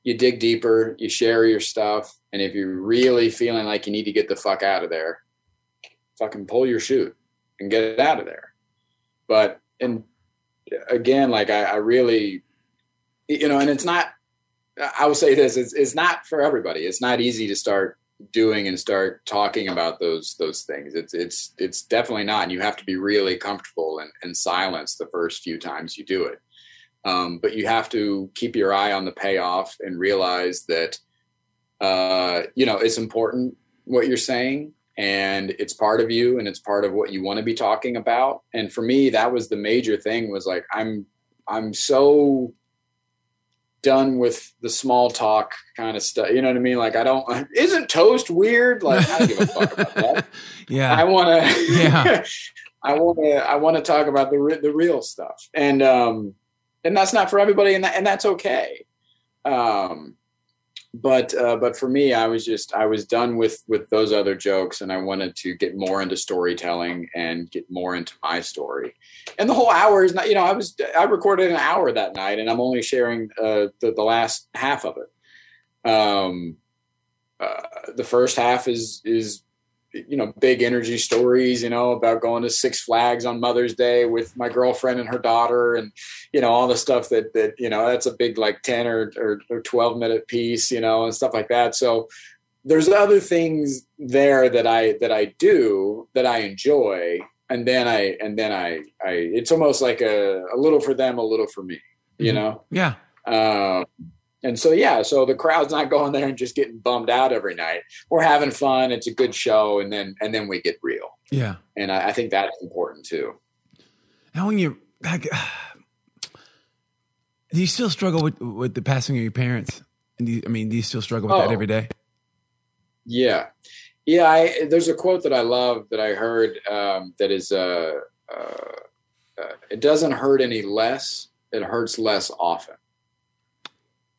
You dig deeper, you share your stuff, and if you're really feeling like you need to get the fuck out of there, fucking pull your chute and get it out of there. But and again, like I, I really you know, and it's not, I will say this, it's, it's not for everybody. It's not easy to start doing and start talking about those, those things. It's, it's, it's definitely not. And you have to be really comfortable and, and silence the first few times you do it. Um, but you have to keep your eye on the payoff and realize that, uh, you know, it's important what you're saying and it's part of you and it's part of what you want to be talking about. And for me, that was the major thing was like, I'm, I'm so done with the small talk kind of stuff. You know what I mean? Like I don't isn't toast weird? Like I don't give a fuck about that. yeah. I want to Yeah. I want to I want to talk about the the real stuff. And um and that's not for everybody and that, and that's okay. Um but uh, but for me, I was just I was done with with those other jokes, and I wanted to get more into storytelling and get more into my story. And the whole hour is not, you know, I was I recorded an hour that night, and I'm only sharing uh, the the last half of it. Um, uh, the first half is is you know big energy stories you know about going to six flags on mother's day with my girlfriend and her daughter and you know all the stuff that that you know that's a big like 10 or, or, or 12 minute piece you know and stuff like that so there's other things there that i that i do that i enjoy and then i and then i i it's almost like a, a little for them a little for me you Mhm. know Yeah. um, and so, yeah, so the crowd's not going there and just getting bummed out every night. We're having fun. It's a good show. And then, and then we get real. Yeah. And I, I think that's important too. Now, when you like, do you still struggle with with the passing of your parents? And do you, I mean, do you still struggle with that Oh. every day? Yeah. Yeah. I, there's a quote that I love that I heard um, that is, uh, uh, uh, it doesn't hurt any less. It hurts less often.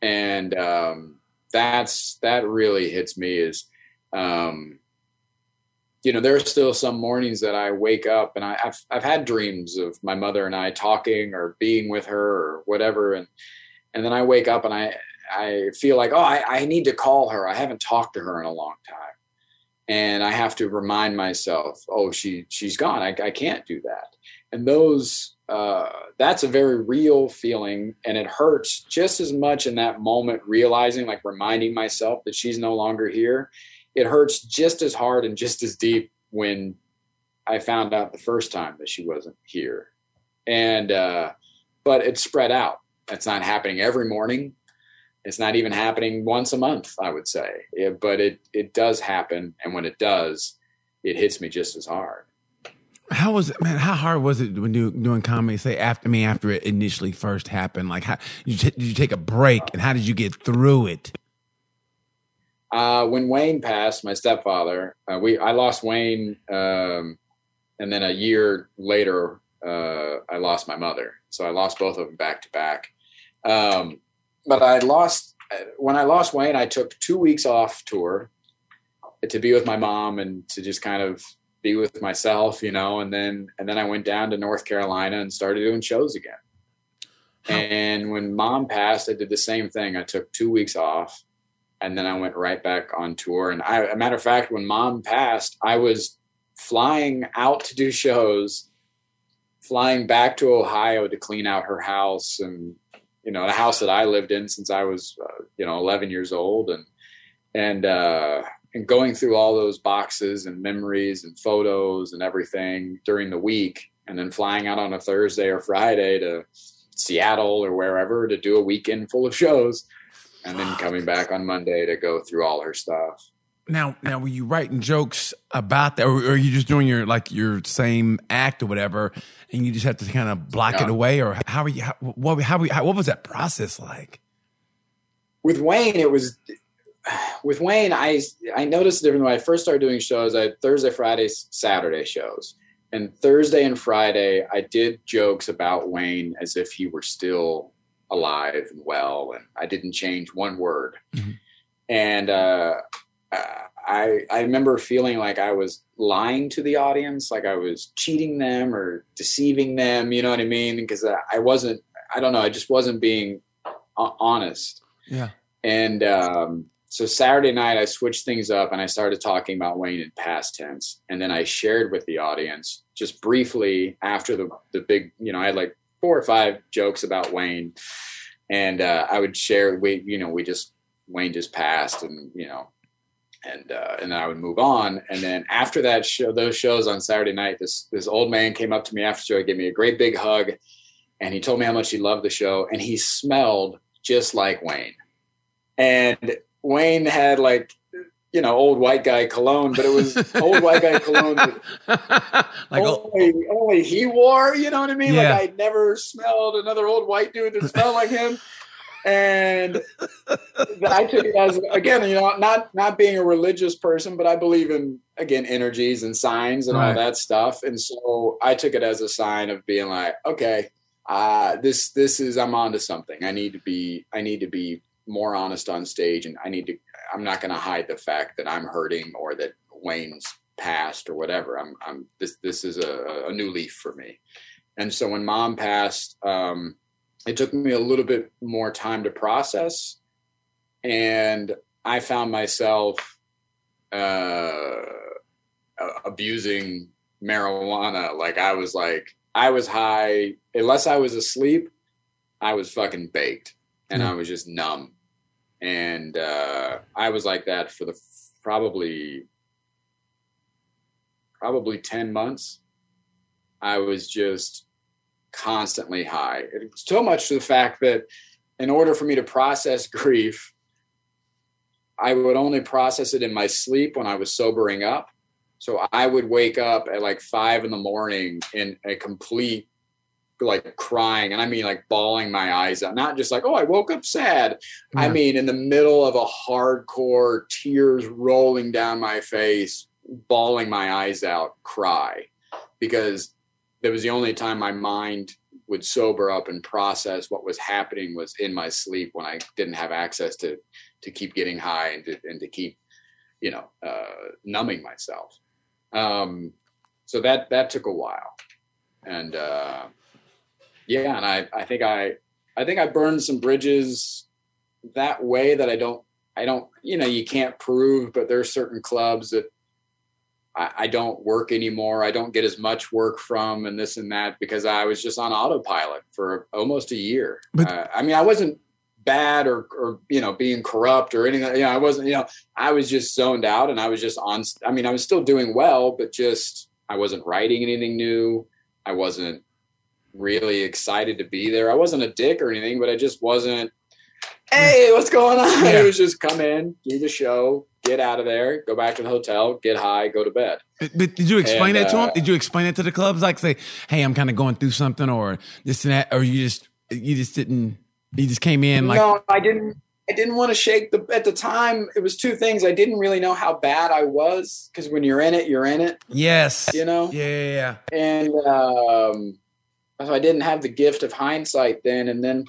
And um, that's, that really hits me is, um, you know, there are still some mornings that I wake up and I, I've I've had dreams of my mother and I talking or being with her or whatever, and and then I wake up and I I feel like oh I, I need to call her. I haven't talked to her in a long time, and I have to remind myself oh she she's gone. I, I can't do that. And those uh, that's a very real feeling, and it hurts just as much in that moment realizing like reminding myself that she's no longer here it hurts just as hard and just as deep when I found out the first time that she wasn't here. And, uh, but it's spread out. It's not happening every morning. It's not even happening once a month, I would say. But it, it does happen. And when it does, it hits me just as hard. How was it, man? How hard was it when you doing comedy? Say after me, after it initially first happened. Like, how you t- did you take a break, and how did you get through it? Uh, when Wayne passed, my stepfather, uh, we I lost Wayne, um, and then a year later, uh, I lost my mother. So I lost both of them back to back. Um, but I lost when I lost Wayne. I took two weeks off tour to be with my mom and to just kind of be with myself, you know. And then and then I went down to North Carolina and started doing shows again. And when mom passed, I did the same thing. I took two weeks off and then I went right back on tour. And I, a matter of fact, when mom passed, I was flying out to do shows, flying back to Ohio to clean out her house and, you know, the house that I lived in since I was, uh, you know, 11 years old. And, and, uh, and going through all those boxes and memories and photos and everything during the week and then flying out on a Thursday or Friday to Seattle or wherever to do a weekend full of shows and then coming back on Monday to go through all her stuff. Now, now, were you writing jokes about that, or, or are you just doing your like your same act or whatever, and you just have to kind of block yeah. it away, or how are you? How, what how, how what was that process like? With Wayne, it was with Wayne. I I noticed different when I first started doing shows. I had Thursday, Friday, Saturday shows, and Thursday and Friday I did jokes about Wayne as if he were still alive and well, and I didn't change one word. Mm-hmm. And uh, I I remember feeling like I was lying to the audience, like I was cheating them or deceiving them. You know what I mean? Because I wasn't. I don't know. I just wasn't being honest. Yeah. And um, so Saturday night, I switched things up and I started talking about Wayne in past tense. And then I shared with the audience just briefly after the the big, you know, I had like four or five jokes about Wayne, and uh, I would share. We, you know, we just Wayne just passed, and you know, and uh, and then I would move on. And then after that show, those shows on Saturday night, this this old man came up to me after show, gave me a great big hug, and he told me how much he loved the show, and he smelled just like Wayne, and Wayne had like you know, old white guy cologne, but it was old white guy cologne like only, only he wore, you know what I mean? Yeah. Like I never smelled another old white dude that smelled like him. And I took it as again, you know, not not being a religious person, but I believe in again energies and signs and right. all that stuff. And so I took it as a sign of being like, okay, uh, this this is I'm onto something. I need to be I need to be more honest on stage and I need to I'm not going to hide the fact that I'm hurting or that Wayne's passed or whatever. I'm, I'm this, this is a, a new leaf for me. And so when mom passed, um, it took me a little bit more time to process. And I found myself uh, abusing marijuana. Like I was like, I was high, unless I was asleep, I was fucking baked and mm-hmm. I was just numb and uh, I was like that for the probably probably ten months. I was just constantly high. So much to the fact that in order for me to process grief, I would only process it in my sleep when I was sobering up. So I would wake up at like five in the morning in a complete like crying and I mean like bawling my eyes out. Not just like, oh, I woke up sad. Yeah. I mean in the middle of a hardcore tears rolling down my face, bawling my eyes out, cry. Because that was the only time my mind would sober up and process what was happening was in my sleep when I didn't have access to to keep getting high and to, and to keep you know uh, numbing myself. Um, so that that took a while, and uh, yeah, and I I think I I think I burned some bridges that way that I don't I don't you know you can't prove, but there's certain clubs that I, I don't work anymore. I don't get as much work from and this and that because I was just on autopilot for almost a year. But, uh, I mean, I wasn't bad or, or you know being corrupt or anything you know i wasn't you know i was just zoned out and i was just on i mean i was still doing well but just i wasn't writing anything new i wasn't really excited to be there. I wasn't a dick or anything, but I just wasn't. Hey, what's going on? Yeah. It was just come in, do the show, get out of there, go back to the hotel, get high, go to bed. But, but did you explain and, that to uh, him? Did you explain it to the clubs? Like say, hey, I'm kind of going through something, or this and that, or you just you just didn't. You just came in like. No, I didn't. I didn't want to shake the. At the time, it was two things. I didn't really know how bad I was because when you're in it, you're in it. Yes. You know. Yeah, yeah, yeah. And um, so I didn't have the gift of hindsight then. And then,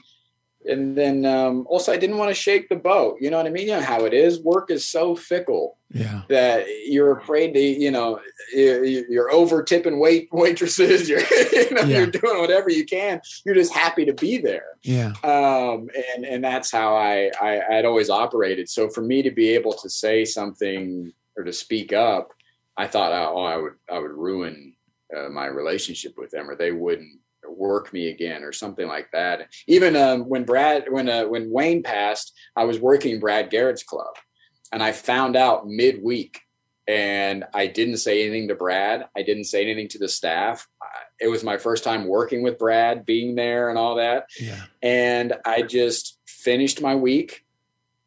and then um, also I didn't want to shake the boat. You know what I mean? You know how it is. Work is so fickle Yeah. that you're afraid to, you know, you're, you're over tipping wait waitresses. You're, you know, Yeah. you're doing whatever you can. You're just happy to be there Yeah. um, and and that's how I, I I'd always operated. So for me to be able to say something or to speak up, I thought, oh, I would I would ruin uh, my relationship with them, or they wouldn't work me again, or something like that. Even um, when Brad when uh, when Wayne passed, I was working Brad Garrett's club, and I found out midweek. And I didn't say anything to Brad. I didn't say anything to the staff. It was my first time working with Brad, being there and all that Yeah. and I just finished my week.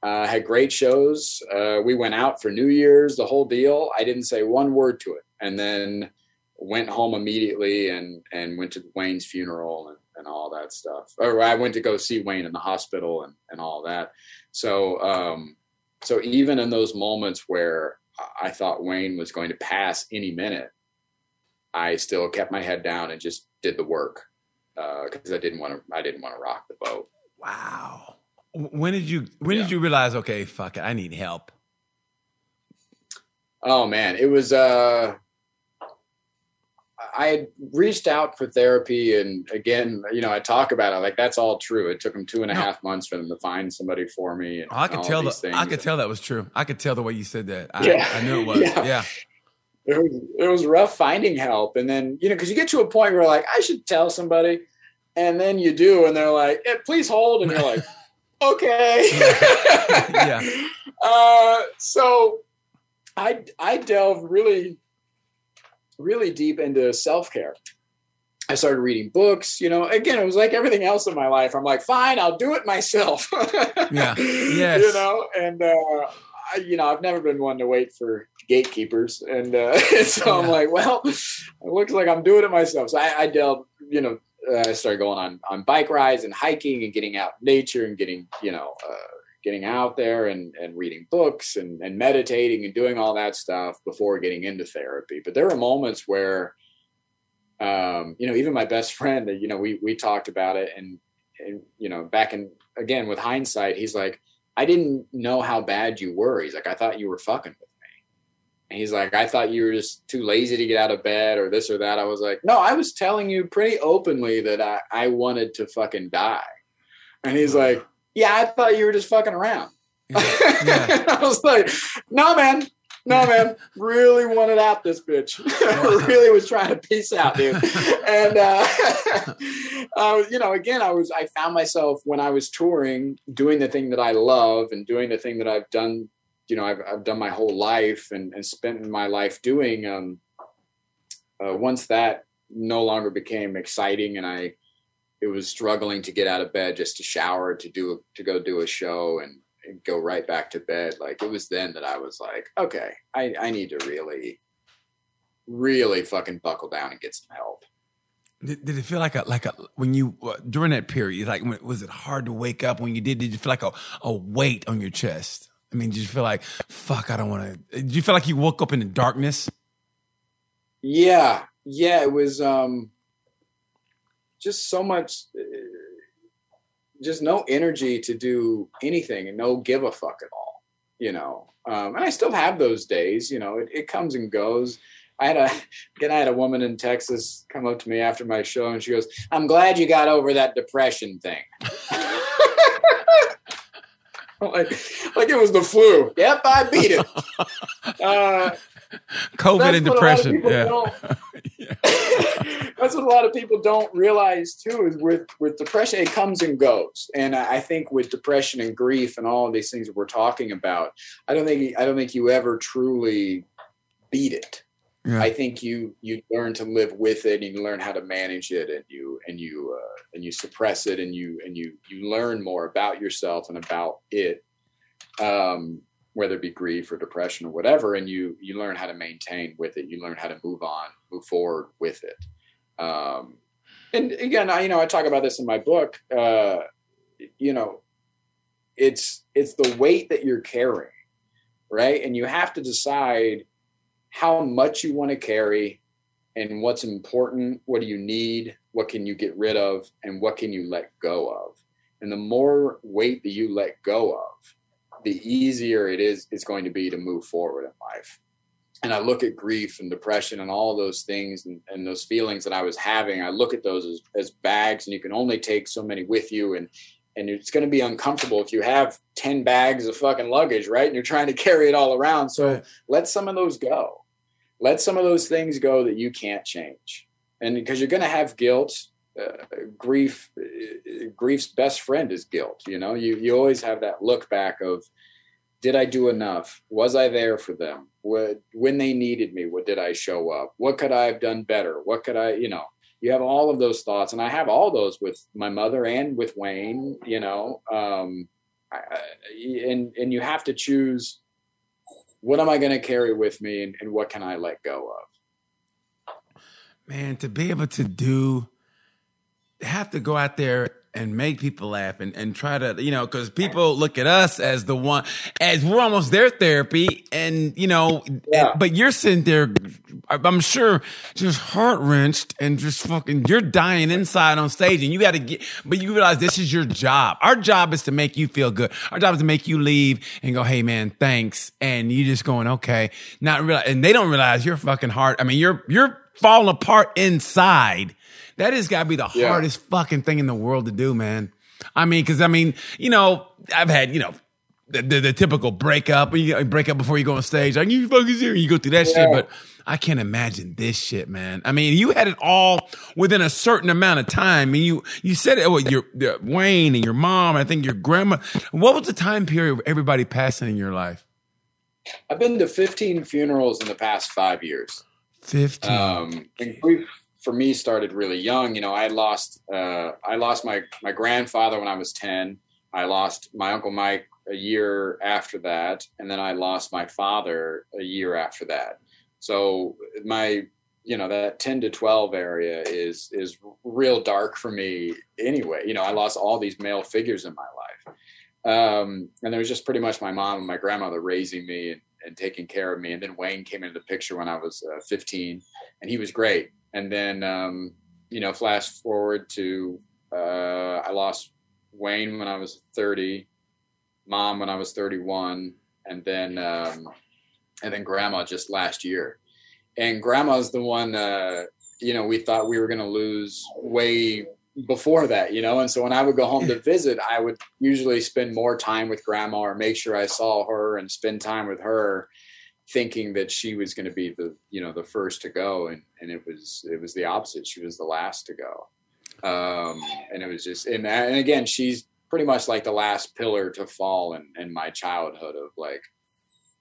Uh, had great shows. Uh, we went out for New Year's, the whole deal. I didn't say one word to it, and then went home immediately and and went to Wayne's funeral and, and all that stuff. Or I went to go see Wayne in the hospital and and all that. So um, so even in those moments where I thought Wayne was going to pass any minute, I still kept my head down and just did the work because I didn't want to. I didn't want to rock the boat. Wow. When did you when did you realize, okay, fuck it, I need help? Oh man, it was. uh I had reached out for therapy, and again, you know, I talk about it like that's all true. It took them two and a No. half months for them to find somebody for me. And Oh, I could tell that I could tell that was true. I could tell the way you said that. I, Yeah. I knew it was. Yeah. Yeah. it was it was rough finding help and then you know because you get to a point where like i should tell somebody and then you do and they're like eh, please hold and you're like okay Yeah. uh so i i delved really really deep into self-care. I started reading books you know again it was like everything else in my life. I'm like fine i'll do it myself. Yeah. Yes. you know and uh I, you know i've never been one to wait for gatekeepers and uh so i'm like well it looks like i'm doing it myself. So i, I delved you know uh, i started going on on bike rides and hiking and getting out in nature and getting you know uh getting out there and and reading books and and meditating and doing all that stuff before getting into therapy. But there were moments where um you know even my best friend you know we we talked about it and and you know back in again with hindsight he's like i didn't know how bad you were. He's like i thought you were fucking with me. And he's like i thought you were just too lazy to get out of bed or this or that. I was like no i was telling you pretty openly that i i wanted to fucking die. And he's like yeah i thought you were just fucking around Yeah. yeah. I was like, no, man. No, man. Really wanted out this bitch. really was trying to peace out, dude. And, uh, uh, you know, again, I was, I found myself when I was touring doing the thing that I love and doing the thing that I've done, you know, I've, I've done my whole life and, and spent my life doing. Um, uh, once that no longer became exciting and I, it was struggling to get out of bed just to shower to do to go do a show and, and go right back to bed like it was then that i was like okay i i need to really really fucking buckle down and get some help Did, did it feel like a like a when you uh, during that period like when, was it hard to wake up when you did? Did you feel like a, a weight on your chest? I mean, did you feel like fuck? I don't want to. Did you feel like you woke up in the darkness? yeah yeah it was um just so much uh, just no energy to do anything and no give a fuck at all you know um and i still have those days you know it, it comes and goes I had a again. I had a woman in Texas come up to me after my show, and she goes, "I'm glad you got over that depression thing." like, like it was the flu. Yep, I beat it. Uh, COVID that's and what a lot of depression. Yeah. yeah. that's what a lot of people don't realize too is with with depression it comes and goes and i I think with depression and grief and all of these things that we're talking about i don't think i don't think you ever truly beat it Yeah. i think you you learn to live with it and you learn how to manage it and you and you uh, and you suppress it and you and you you learn more about yourself and about it um whether it be grief or depression or whatever and you you learn how to maintain with it. You learn how to move on move forward with it. Um and again i you know i talk about this in my book uh you know it's it's the weight that you're carrying right? And you have to decide how much you want to carry and what's important, what do you need, what can you get rid of, and what can you let go of. And the more weight that you let go of, the easier it is it's going to be to move forward in life. And I look at grief and depression and all those things and, and those feelings that I was having. I look at those as, as bags, and you can only take so many with you. And and it's going to be uncomfortable if you have 10 bags of fucking luggage, right? And you're trying to carry it all around. So right. let some of those go let some of those things go that you can't change and because you're going to have guilt uh, grief uh, grief's best friend is guilt you know? You you always have that look back of did i do enough? Was i there for them? What, when they needed me what did i show up? What could i have done better? What could i you know? You have all of those thoughts and i have all those with my mother and with wayne you know? Um I, and and you have to choose what am I going to carry with me and, and what can I let go of? Man, to be able to do, have to go out there and make people laugh and, and try to, you know, because people look at us as the one, as we're almost their therapy. And, you know, yeah. and, but you're sitting there, I'm sure, just heart wrenched and just fucking, you're dying inside on stage and you got to get, but you realize this is your job. Our job is to make you feel good. Our job is to make you leave and go, hey man, thanks. And you just going, okay, not realize, and they don't realize you're fucking heart. I mean, you're, you're falling apart inside that has got to be the yeah. hardest fucking thing in the world to do, man. I mean, because I mean, you know, I've had you know the, the, the typical breakup. You break up before you go on stage. Like you fucking serious. You go through that yeah. shit, but I can't imagine this shit, man. I mean, you had it all within a certain amount of time. I mean, you you said it. Well, your, your Wayne and your mom. I think your grandma. What was the time period of everybody passing in your life? I've been to 15 funerals in the past five years. 15. Um, for me started really young. You know, I lost uh, I lost my my grandfather when I was ten. I lost my uncle Mike a year after that, and then I lost my father a year after that. So my you know that 10 to 12 area is is real dark for me anyway you know i lost all these male figures in my life um, and there was just pretty much my mom and my grandmother raising me and, and taking care of me and then wayne came into the picture when i was uh, 15 and he was great and then um, you know flash forward to uh, i lost wayne when i was 30 mom when i was 31 and then um, and then grandma just last year. And grandma's the one uh, you know we thought we were going to lose way before that you know? And so when i would go home to visit i would usually spend more time with grandma or make sure i saw her and spend time with her thinking that she was going to be the you know the first to go and and it was it was the opposite. She was the last to go. Um and it was just and and again she's pretty much like the last pillar to fall in in my childhood of like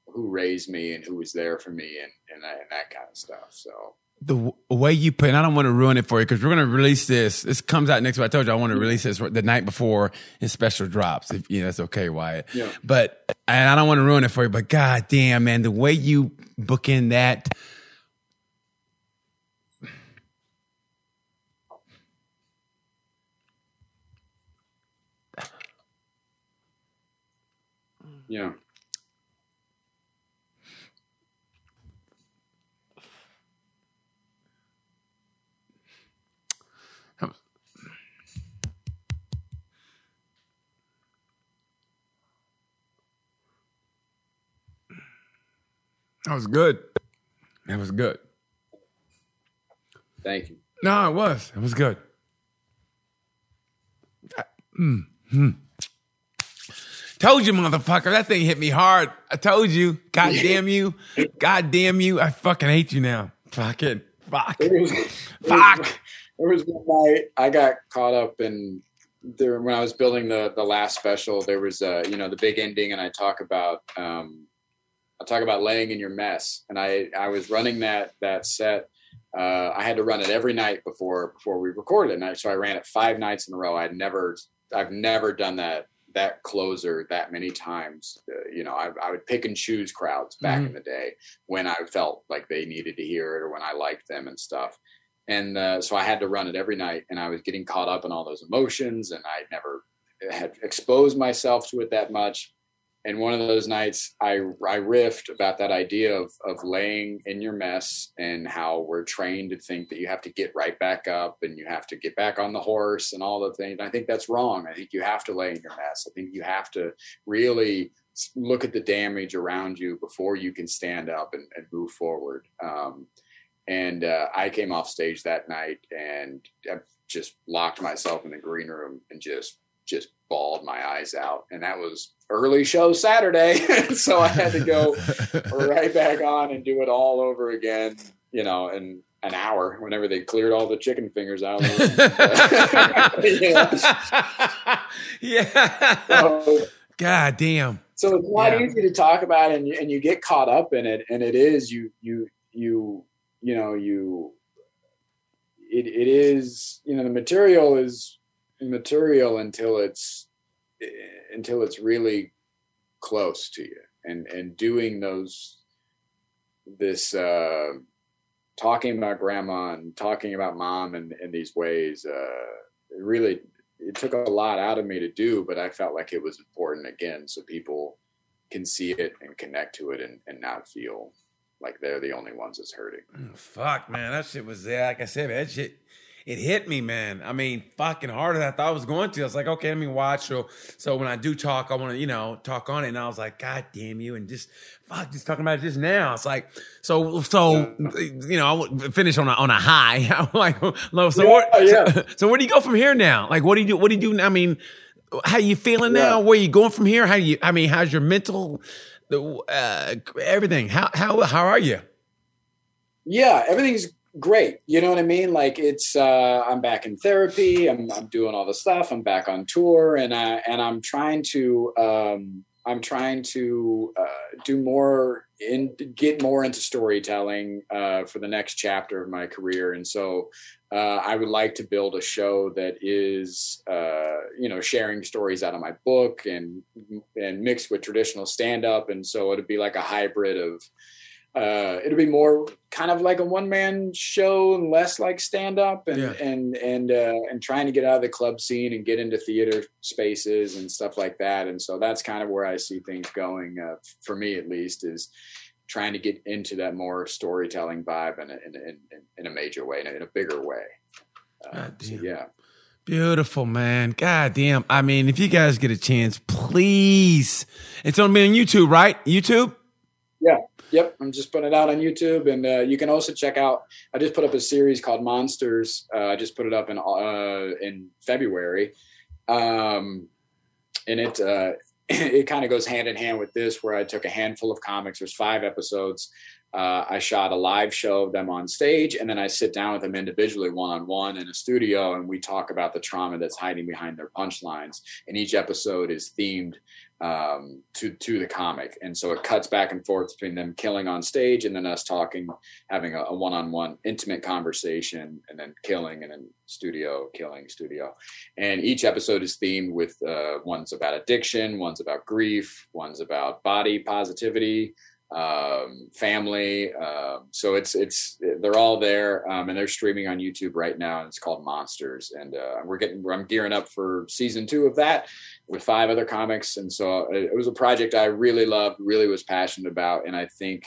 who raised me and who was there for me and and that, and that kind of stuff so the way you put, and I don't want to ruin it for you because we're going to release this. This comes out next week. I told you I want to release this the night before his special drops. If you know, that's okay, Wyatt. Yeah. But and I don't want to ruin it for you. But god damn, man, the way you book in that. Yeah. That was good. That was good. Thank you. No, it was. It was good. Mm-hmm. Told you, motherfucker. That thing hit me hard. I told you. God damn you. God damn you. I fucking hate you now. Fucking fuck. It was, fuck. There was one night I got caught up in there when I was building the the last special. There was uh you know the big ending, and I talk about um I talk about laying in your mess. And I, I was running that, that set. Uh, I had to run it every night before, before we recorded. And I, so I ran it five nights in a row. I'd never, I've never done that, that closer that many times. Uh, you know, I, I, would pick and choose crowds back mm-hmm. in the day when I felt like they needed to hear it or when I liked them and stuff. And uh, so I had to run it every night, and I was getting caught up in all those emotions, and I never had exposed myself to it that much and one of those nights I I riffed about that idea of of laying in your mess and how we're trained to think that you have to get right back up and you have to get back on the horse and all the things. I think that's wrong. I think you have to lay in your mess. I think you have to really look at the damage around you before you can stand up and, and move forward. Um, and uh, I came off stage that night and I just locked myself in the green room and just just bawled my eyes out. And that was early show Saturday. so I had to go right back on and do it all over again, you know, in an hour whenever they cleared all the chicken fingers out. yeah. So, God damn. So it's not yeah. easy to talk about and you, and you get caught up in it. And it is, you, you, you, you know, you, it, it is, you know, the material is material until it's until it's really close to you. And and doing those this uh talking about grandma and talking about mom in, in these ways uh it really it took a lot out of me to do but i felt like it was important again so people can see it and connect to it and, and not feel like they're the only ones that's hurting. Mm, fuck man that shit was there like i said that shit it hit me, man. I mean, fucking harder than I thought I was going to. I was like, okay, let me watch. So, so when I do talk, I want to, you know, talk on it. And I was like, God damn you. And just, fuck, just talking about it just now. It's like, so, so, you know, I finish on a, on a high. I'm like, so, yeah, where, yeah. so, so where do you go from here now? Like, what do you do? What do you do? I mean, how you feeling yeah. now? Where you going from here? How you, I mean, how's your mental, uh, everything? How, how, how are you? Yeah, everything's great. You know what I mean? Like it's uh, I'm back in therapy. I'm I'm doing all the stuff. I'm back on tour, and I and I'm trying to um, I'm trying to uh, do more in get more into storytelling uh, for the next chapter of my career, and so. Uh, I would like to build a show that is, uh, you know, sharing stories out of my book and and mixed with traditional stand up, and so it'd be like a hybrid of uh, it'll be more kind of like a one man show and less like stand up and, yeah. and, and, uh, and trying to get out of the club scene and get into theater spaces and stuff like that. And so that's kind of where I see things going, uh, for me at least is trying to get into that more storytelling vibe in a, in, in, in a major way, in a, in a bigger way. Uh, so, yeah. Beautiful, man. God damn. I mean, if you guys get a chance, please. It's on me on YouTube, right? YouTube? Yeah. Yep, I'm just putting it out on YouTube, and uh, you can also check out. I just put up a series called Monsters. Uh, I just put it up in uh, in February, um, and it uh, it kind of goes hand in hand with this, where I took a handful of comics. There's five episodes. Uh, I shot a live show of them on stage, and then I sit down with them individually, one on one, in a studio, and we talk about the trauma that's hiding behind their punchlines. And each episode is themed um, to to the comic, and so it cuts back and forth between them killing on stage and then us talking, having a, one on one intimate conversation, and then killing and then studio killing studio, and each episode is themed with uh, one's about addiction, one's about grief, one's about body positivity, um, family. Um, so it's it's they're all there, um, and they're streaming on YouTube right now, and it's called Monsters. And uh, we're getting I'm gearing up for season two of that with five other comics, and so it, was a project I really loved, really was passionate about, and I think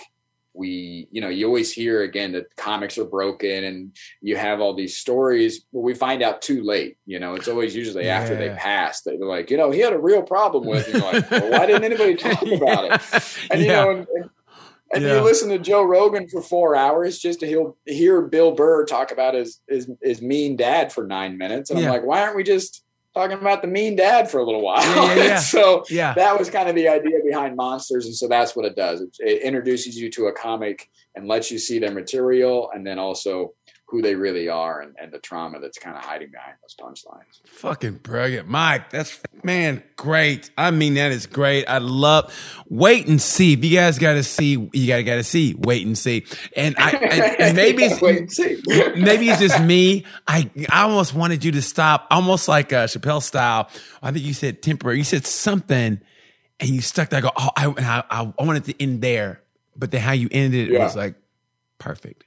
we you know you always hear again that comics are broken and you have all these stories but we find out too late you know it's always usually yeah. after they pass that they're like you know he had a real problem with like well, why didn't anybody talk about it and yeah. you know and, and, and yeah. you listen to Joe Rogan for four hours just to hear, hear Bill Burr talk about his, his, his mean dad for nine minutes. And yeah. I'm like, why aren't we just talking about the mean dad for a little while? Yeah, so yeah. that was kind of the idea behind Monsters. And so that's what it does. It, it introduces you to a comic and lets you see their material and then also who they really are and, and the trauma that's kind of hiding behind those punchlines. Fucking brilliant, Mike. That's man, great. I mean, that is great. I love. Wait and see. If you guys got to see, you got to got to see. Wait and see. And I and, maybe it's wait and see. maybe it's just me. I I almost wanted you to stop, almost like uh, Chappelle style. I think you said temporary. You said something, and you stuck there. I go, oh, I I, I wanted to end there, but then how you ended it yeah. was like perfect.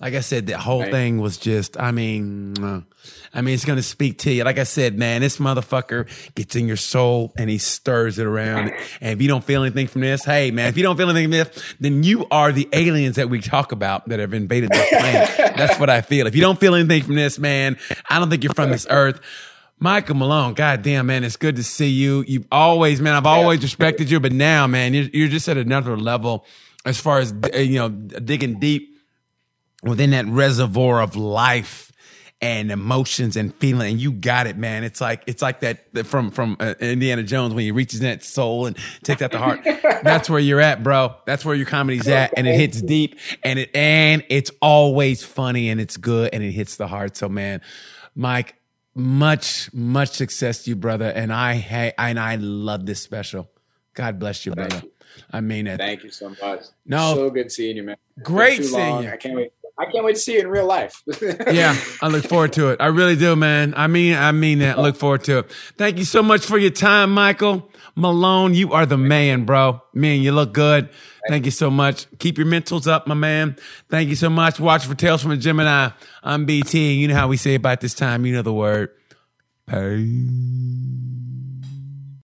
Like I said, the whole Right. thing was just, I mean. I mean, it's going to speak to you. Like I said, man, this motherfucker gets in your soul and he stirs it around. And if you don't feel anything from this, hey, man, if you don't feel anything from this, then you are the aliens that we talk about that have invaded this planet. That's what I feel. If you don't feel anything from this, man, I don't think you're from this earth. Michael Malone, goddamn man, it's good to see you. You've always, man, I've always respected you, but now, man, you're, you're just at another level as far as you know, digging deep within that reservoir of life and emotions and feeling and you got it man it's like it's like that from from uh, indiana jones when he reaches in that soul and takes out the heart that's where you're at bro that's where your comedy's at and it hits deep and it and it's always funny and it's good and it hits the heart so man mike much much success to you brother and i hey and i love this special god bless you brother i mean it Thank you so much. No. so good seeing you, man. Great seeing long. you. I can't wait. I can't wait to see you in real life. yeah, I look forward to it. I really do, man. I mean, I mean that. Look forward to it. Thank you so much for your time, Michael Malone. You are the man, bro. Man, you look good. Thank you so much. Keep your mentals up, my man. Thank you so much. Watch for Tales from a Gemini. I'm BT. You know how we say about this time. You know the word. Peace.